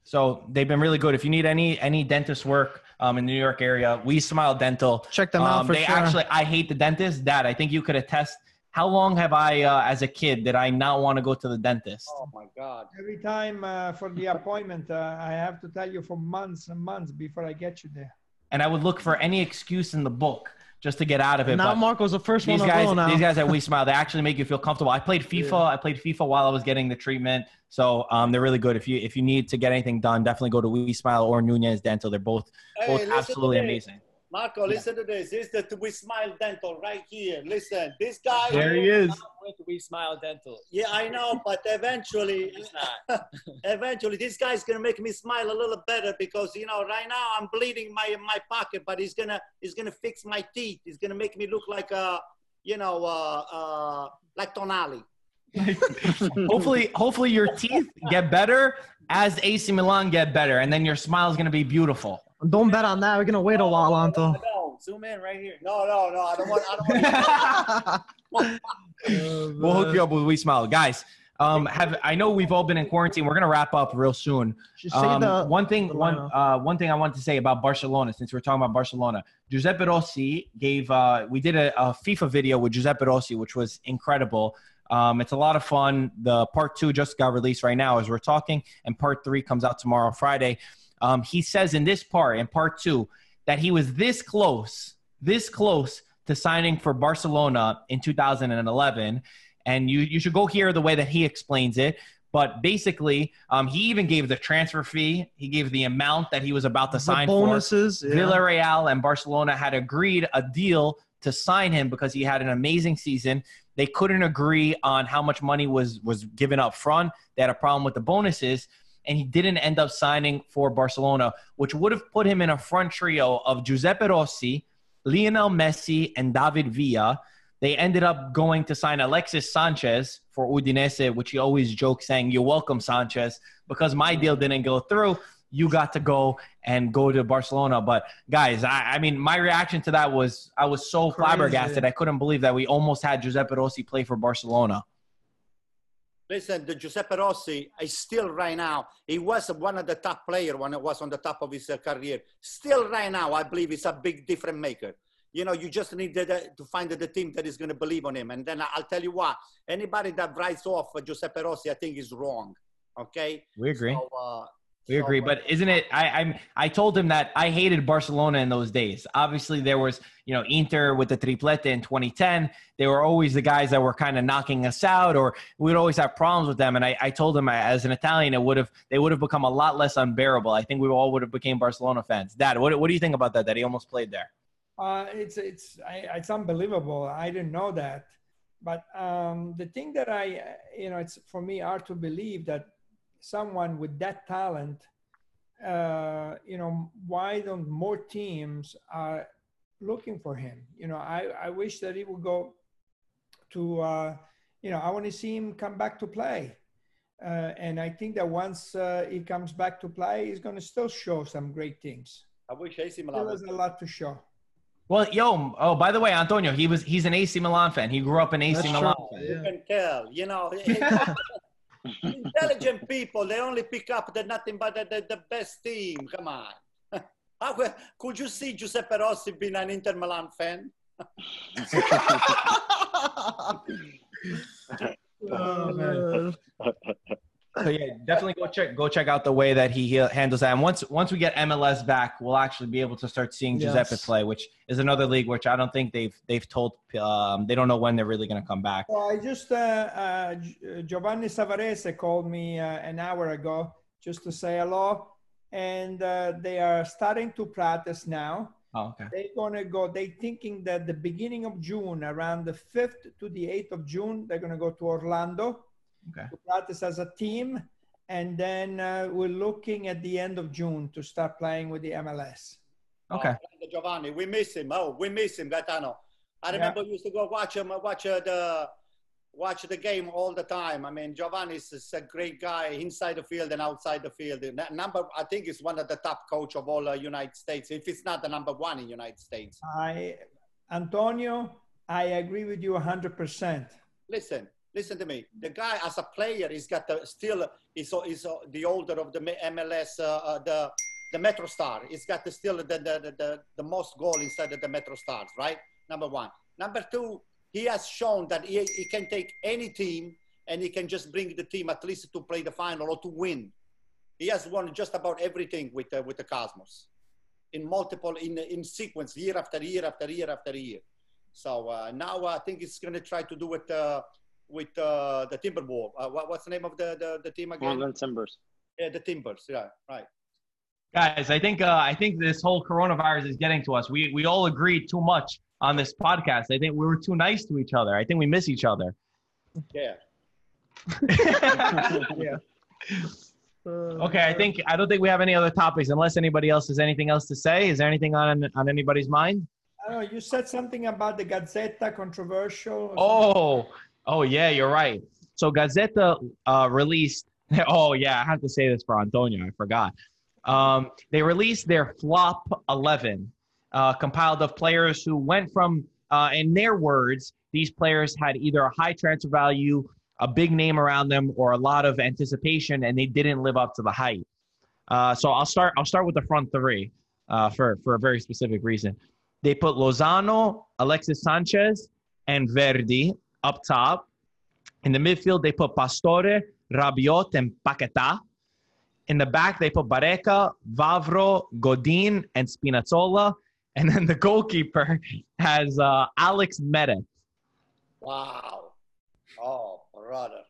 So they've been really good. If you need any any dentist work um, in the New York area, We Smile Dental.
Check them out
Um,
for
they
sure.
actually, I hate the dentist. Dad, I think you could attest. How long have I, uh, as a kid, did I not want to go to the dentist?
Oh my God.
Every time uh, for the appointment, uh, I have to tell you for months and months before I get you there.
And I would look for any excuse in the book just to get out of it.
now
but
Marco's the first one
these
to
guys,
go now.
these guys at We Smile, they actually make you feel comfortable. I played FIFA. I played FIFA while I was getting the treatment, so um, they're really good. If you if you need to get anything done, definitely go to We Smile or Nunez Dental. They're both
Hey,
both
listen
absolutely amazing.
Marco, listen to this. This is the We Smile Dental right here. Listen, this guy.
There he is.
With We Smile Dental.
Yeah, I know, but eventually, eventually, this guy's gonna make me smile a little better because you know, right now I'm bleeding my my pocket, but he's gonna he's gonna fix my teeth. He's gonna make me look like a, you know, uh, uh, like Tonali.
hopefully, hopefully your teeth get better as AC Milan get better, and then your smile is gonna be beautiful.
Don't bet on that. We're gonna wait a while, Anto.
No, zoom in right here. No, no, no. I don't want. I don't want.
We'll hook you up with We Smile, guys. Um, have I know we've all been in quarantine. We're gonna wrap up real soon. Um,
the
one thing, one uh, one thing I want to say about Barcelona, since we're talking about Barcelona, Giuseppe Rossi gave. Uh, we did a, a FIFA video with Giuseppe Rossi, which was incredible. Um, it's a lot of fun. The part two just got released right now as we're talking, and part three comes out tomorrow, Friday. Um, he says in this part, in part two, that he was this close, this close to signing for Barcelona in 2011. And you, you should go hear the way that he explains it. But basically, um, he even gave the transfer fee. He gave the amount that he was about to
the
sign for.
bonuses. yeah.
Villarreal and Barcelona had agreed a deal to sign him because he had an amazing season. They couldn't agree on how much money was was given up front. They had a problem with the bonuses, and he didn't end up signing for Barcelona, which would have put him in a front trio of Giuseppe Rossi, Lionel Messi, and David Villa. They ended up going to sign Alexis Sanchez for Udinese, which he always jokes saying, "You're welcome, Sanchez," because my deal didn't go through. You got to go and go to Barcelona. But guys, I, I mean, my reaction to that was I was so
Crazy.
flabbergasted. I couldn't believe that we almost had Giuseppe Rossi play for Barcelona.
Listen, the Giuseppe Rossi is still right now. He was one of the top players when he was on the top of his uh, career. Still right now, I believe he's a big difference maker. You know, you just need the- to find the team that is going to believe on him. And then I'll tell you what, anybody that writes off Giuseppe Rossi, I think is wrong. Okay.
We agree.
So, uh,
We agree, but isn't it? I I'm, I told him that I hated Barcelona in those days. Obviously, there was you know Inter with the triplete in 2010. They were always the guys that were kind of knocking us out, or we'd always have problems with them. And I, I told him as an Italian, it would have they would have become a lot less unbearable. I think we all would have became Barcelona fans. Dad, what what do you think about that? That he almost played there.
Uh, it's it's I, it's unbelievable. I didn't know that, but um, the thing that I you know it's for me hard to believe that someone with that talent, uh, you know, why don't more teams are looking for him? You know, I I wish that he would go to uh, you know I want to see him come back to play. Uh, and I think that once uh, he comes back to play, he's going to still show some great things.
I wish AC Milan
Still
was
a lot to show.
Well, yo, oh by the way, Antonio, he was he's an AC Milan fan. He grew up an AC
That's
Milan
true.
fan.
You can tell, you know. intelligent people, they only pick up the nothing but the, the, the best team. Come on. How could- could you see Giuseppe Rossi being an Inter Milan fan?
Oh, man.
So yeah, definitely go check go check out the way that he handles that. And once once we get MLS back, we'll actually be able to start seeing Giuseppe
Yes.
play, which is another league which I don't think they've they've told um, they don't know when they're really going to come back.
Well, I just uh, uh, Giovanni Savarese called me uh, an hour ago just to say hello, and uh, they are starting to practice now.
Oh, okay.
They're gonna go. They thinking that the beginning of June, around the fifth to the eighth of June, they're gonna go to Orlando
Okay.
to practice as a team, and then uh, we're looking at the end of June to start playing with the MLS.
Okay.
Oh, Giovanni, we miss him. Oh, we miss him, Gaetano. I remember we used to go watch him, watch uh, the watch the game all the time. I mean, Giovanni is, is a great guy inside the field and outside the field. Number, I think, is one of the top coach of all uh, United States. If it's not the number one in United States.
I, Antonio, I agree with you 100%.
Listen, listen to me. The guy, as a player, he's got the, still is is the older of the MLS, uh, uh, the the Metro Star. He's got the, still the, the the the most goal inside of the Metro Stars, right? Number one. Number two, he has shown that he, he can take any team and he can just bring the team at least to play the final or to win. He has won just about everything with uh, with the Cosmos in multiple in in sequence year after year after year after year. So uh, now I think he's going to try to do it uh, with uh, the Timberwolves. Uh, what, what's the name of the, the, the team again?
Portland Timbers.
Yeah, the Timbers. Yeah, right.
Guys, I think uh, I think this whole coronavirus is getting to us. We we all agreed too much on this podcast. I think we were too nice to each other. I think we miss each other.
Yeah.
yeah.
Okay, I think I don't think we have any other topics unless anybody else has anything else to say. Is there anything on on anybody's mind?
I don't know, you said something about the Gazzetta controversial. or
Oh, oh yeah, you're right. So Gazzetta uh, released. Oh yeah, I have to say this for Antonio. I forgot. Um, they released their flop eleven, uh, compiled of players who went from, uh, in their words, these players had either a high transfer value, a big name around them, or a lot of anticipation, and they didn't live up to the hype. Uh, so I'll start. I'll start with the front three uh, for for a very specific reason. They put Lozano, Alexis Sanchez, and Verdi up top. In the midfield, they put Pastore, Rabiot, and Paqueta. In the back, they put Barreca, Vavro, Godin, and Spinazzola. And then the goalkeeper has uh, Alex Meret.
Wow. Oh, brother.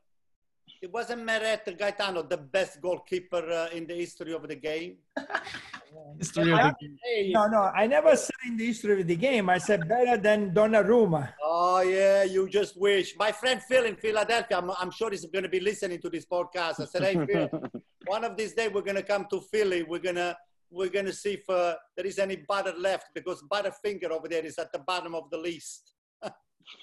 It wasn't Meret Gaetano the best goalkeeper uh, in the history of the game?
History of the game.
Hey.
No, no, I never said in the history of the game. I said better than Donnarumma.
Oh, yeah, you just wish. My friend Phil in Philadelphia, I'm, I'm sure he's going to be listening to this podcast. I said, hey, Phil, one of these days we're going to come to Philly. We're going to we're going to see if uh, there is any butter left because Butterfinger over there is at the bottom of the list.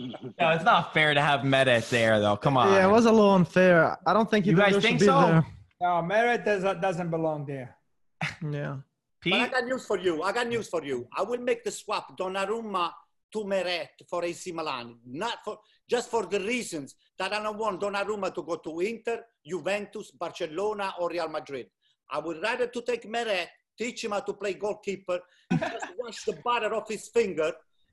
No, it's not fair to have Meret there, though. Come on.
Yeah, it was a little unfair. I don't think
You guys think so?
there.
No, Meret doesn't, doesn't belong there.
Yeah.
But I got news for you. I got news for you. I will make the swap Donnarumma to Meret for AC Milan, not for just for the reasons that I don't want Donnarumma to go to Inter, Juventus, Barcelona, or Real Madrid. I would rather to take Meret, teach him how to play goalkeeper, just wash the butter off his finger,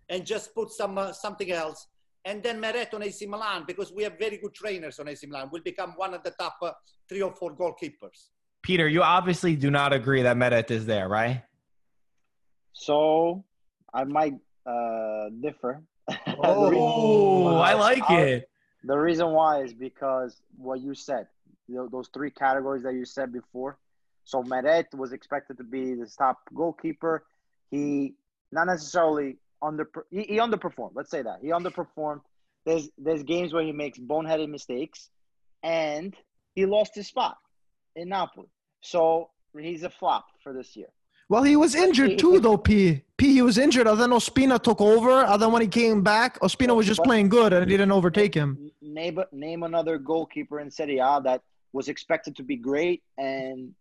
and just put some uh, something else. And then Meret on AC Milan because we have very good trainers on AC Milan. Will become one of the top uh, three or four goalkeepers.
Peter, you obviously do not agree that Meret is there, right?
So I might uh, differ.
Oh, I like
I'll-
it.
The reason why is because what you said, you know, those three categories that you said before. So Meret was expected to be the top goalkeeper. He not necessarily under he, he underperformed. Let's say that he underperformed. There's there's games where he makes boneheaded mistakes, and he lost his spot in Napoli. So he's a flop for this year.
Well, he was injured too, though. P. P. He was injured, and then Ospina took over. And then when he came back, Ospina was just
But-
playing good, and he didn't overtake him.
Name name another goalkeeper in Serie A that was expected to be great and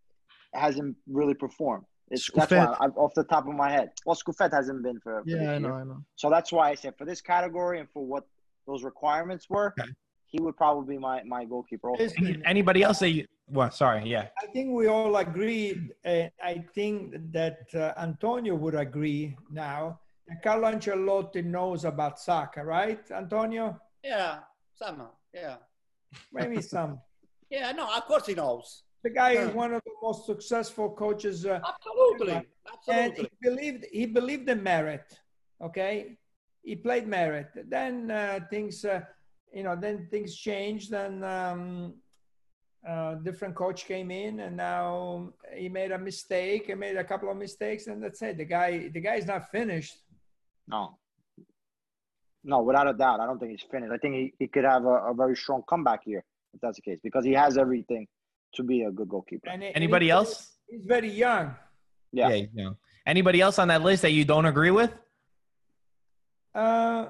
hasn't really performed. It's, that's why. I, off the top of my head. Well, Scuffet hasn't been for, for
Yeah, I
year.
know, I know.
So that's why I said for this category and for what those requirements were,
Okay.
He would probably be my, my goalkeeper. Also.
Anybody else say you? Well, sorry. Yeah.
I think we all agreed, and I think that uh, Antonio would agree now Carlo Ancelotti knows about soccer, right, Antonio?
Yeah, somehow. Yeah.
Maybe some.
Yeah, no, of course he knows.
The guy is one of the most successful coaches, uh,
Absolutely.
and he believed he believed in Meret. Okay, he played Meret. Then uh, things, uh, you know, then things changed, and um, uh, different coach came in, and now he made a mistake. He made a couple of mistakes, and that's it. The guy, the guy is not finished.
No. No, without a doubt. I don't think he's finished. I think he, he could have a, a very strong comeback here if that's the case because he has everything to be a good goalkeeper.
And it-
Anybody
he's-
else?
He's very young.
Yeah.
you know. Anybody else on that list that you don't agree with?
Uh,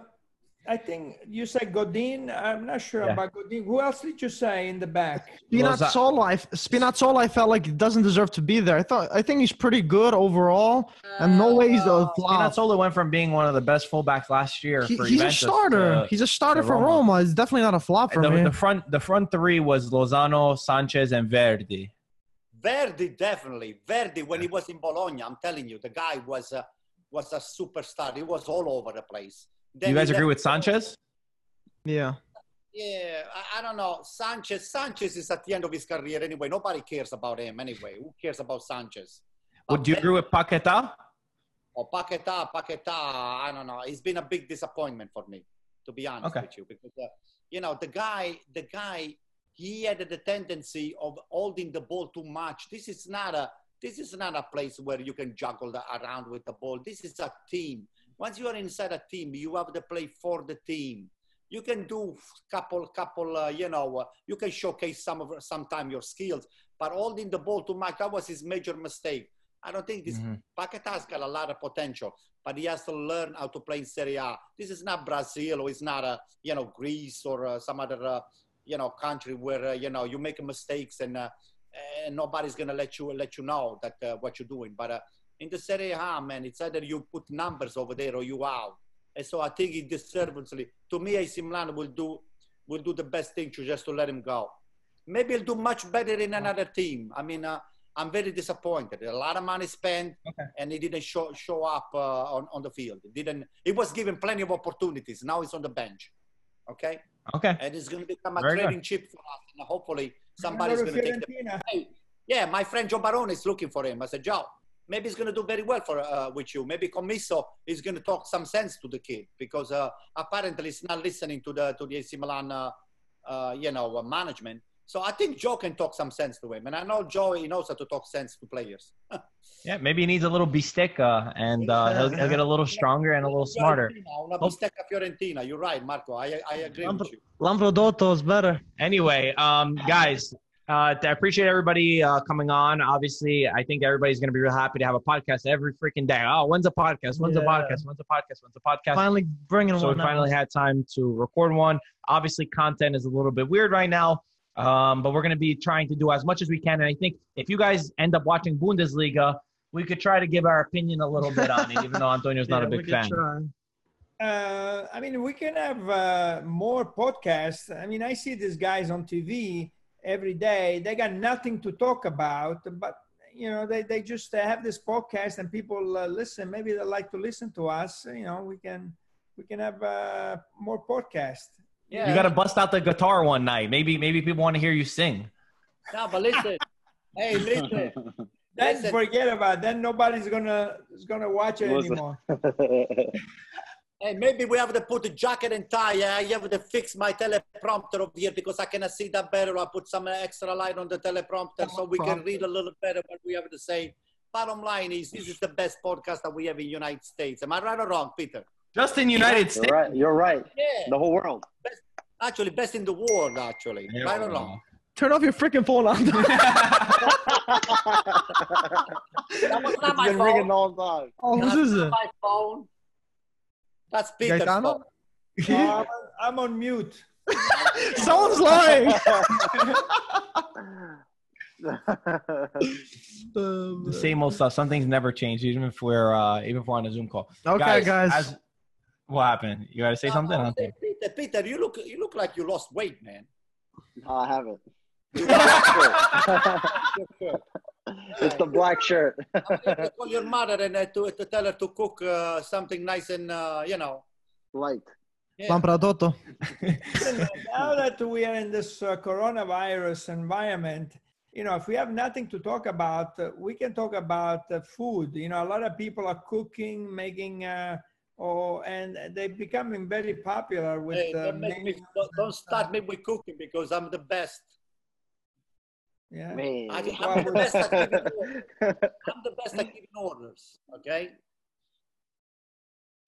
I think you said Godin. I'm not sure
Yeah.
about Godin. Who else did you say in the back?
Spinazzola, I, Spinazzola, I felt like he doesn't deserve to be there. I thought I think he's pretty good overall, and no uh, way he's a flop.
Spinazzola went from being one of the best fullbacks last year
He-
for
he's a
Juventus
starter.
to-
he's a starter
to
for
Roma.
Roma. It's definitely not a flop for
the,
me.
the front the front three was Lozano, Sanchez, and Verdi.
Verdi definitely. Verdi when he was in Bologna, I'm telling you, the guy was a, was a superstar. He was all over the place. Then
you guys agree
left-
with Sanchez?
yeah.
Yeah, I, I don't know. Sanchez, Sanchez is at the end of his career anyway. Nobody cares about him anyway. Who cares about Sanchez?
Would you
then-
agree with Paqueta?
Oh, Paqueta, Paqueta, I don't know. It's been a big disappointment for me, to be honest
Okay.
with you, because uh, you know the guy, the guy, he had the tendency of holding the ball too much. This is not a, this is not a place where you can juggle the, around with the ball. This is a team. Once you are inside a team, you have to play for the team. You can do couple, couple, uh, you know, uh, you can showcase some of sometime your skills, but holding the ball too much, that was his major mistake. I don't think this
Mhm.
Paqueta's got a lot of potential, but he has to learn how to play in Serie A. This is not Brazil or it's not a you know Greece or uh, some other uh, you know country where uh, you know you make mistakes and uh, and nobody's gonna let you let you know that uh, what you're doing. But uh, in the Serie A, man, it's either you put numbers over there or you out. And so I think he deservedly, to me, AC Milan will do will do the best thing to just to let him go. Maybe he'll do much better in another team. I mean, uh, I'm very disappointed. A lot of money spent,
Okay.
and he didn't show show up uh, on on the field. He didn't. He was given plenty of opportunities. Now he's on the bench. Okay,
Okay.
and it's going to become a
Very good.
trading chip for us. And hopefully, somebody's going to take the. Hey, yeah, my friend Joe Barone is looking for him. I said, Joe, maybe he's going to do very well for uh, with you. Maybe Commisso is going to talk some sense to the kid because uh, apparently he's not listening to the to the AC Milan, uh, uh, you know, uh, management. So I think Joe can talk some sense to him, and I know Joe he knows how to talk sense to players.
Yeah, maybe he needs a little bistecca and uh, he'll, he'll get a little stronger and a little smarter.
Una bistecca Fiorentina. You're right, Marco. I I agree with you.
Lampredotto is better.
Anyway, um, guys, uh, I appreciate everybody uh, coming on. Obviously, I think everybody's going to be real happy to have a podcast every freaking day. Oh, when's a podcast? When's a podcast? When's a podcast? When's a podcast?
Finally bringing
so we
one. out.
finally had time to record one. Obviously, content is a little bit weird right now, um, but we're going to be trying to do as much as we can. And I think if you guys end up watching Bundesliga, we could try to give our opinion a little bit on it, even though Antonio's not
Yeah,
a big
could
fan.
try.
Uh, I mean, we can have uh, more podcasts. I mean, I see these guys on TV every day. They got nothing to talk about, but you know, they, they just uh, have this podcast and people uh, listen. Maybe they like to listen to us. You know, we can we can have uh, more podcasts.
Yeah.
You got to bust out the guitar one night. Maybe maybe people want to hear you sing.
No, but listen. hey, listen.
Then
Listen.
forget about. It. Then nobody's gonna is gonna watch it
Listen.
anymore.
Hey, maybe we have to put a jacket and tie. I have to fix my teleprompter over here because I cannot see that better. I put some extra light on the teleprompter so we can read a little better what we have to say. Bottom line is, this is the best podcast that we have in United States. Am I right or wrong, Peter?
Just in United States.
You're right. You're right.
Yeah,
The whole world.
actually, best in the world. Actually, right or wrong?
Turn off your freaking phone on.
That was not
It's
my
been
phone.
the whole time.
oh,
That's
whose is
not
it?
my phone. That's Peter.
Gaetano?
No, I'm, I'm on mute.
Someone's lying.
The same old stuff. Some things never change, even if we're uh, even if we're on a Zoom call.
Okay, guys.
as- what happened? You got to say
No,
something?
no, Peter, Peter, you look, you look like you lost weight, man.
No, I haven't.
You
It's the black shirt.
I'm call your mother and uh, to, to tell her to cook uh, something nice and uh, you know.
Light.
Yeah.
Lampredotto. Now that we are in this uh, coronavirus environment, you know, if we have nothing to talk about, uh, we can talk about uh, food. You know, a lot of people are cooking, making, uh, oh, and they're becoming very popular with.
Hey,
uh,
don't, make me, don't, don't start me with cooking because I'm the best.
Yeah.
Man.
I,
Well,
I'm the best at giving orders. I'm the best at giving orders. Okay.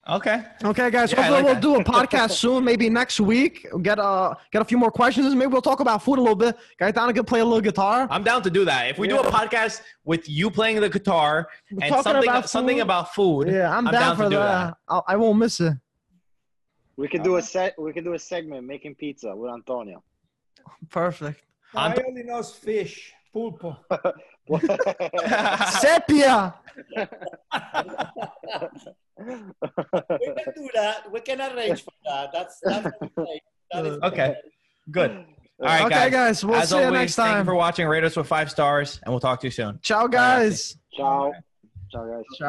Okay.
Okay, guys.
Yeah,
hopefully
like
we'll
that.
do a podcast soon. Maybe next week. Get uh get a few more questions. Maybe we'll talk about food a little bit. Gaetano can play a little guitar.
I'm down to do that. If we do a podcast with you playing the guitar and something
about
something
food.
about food,
Yeah, I'm,
I'm
down,
down to
for
do
that. I'll, I won't miss it.
We could do a set. We could do a segment making pizza with Antonio.
Perfect.
I only knows fish, pulpo.
Sepia.
we can do that. We can arrange for that. That's that's okay. That is
Okay. Good. All right,
okay,
guys.
guys. We'll
As
see you
always,
next
thank you
time.
for watching. Rate us with five stars, and we'll talk to you soon.
Ciao, guys.
Ciao. Ciao, guys.
Ciao.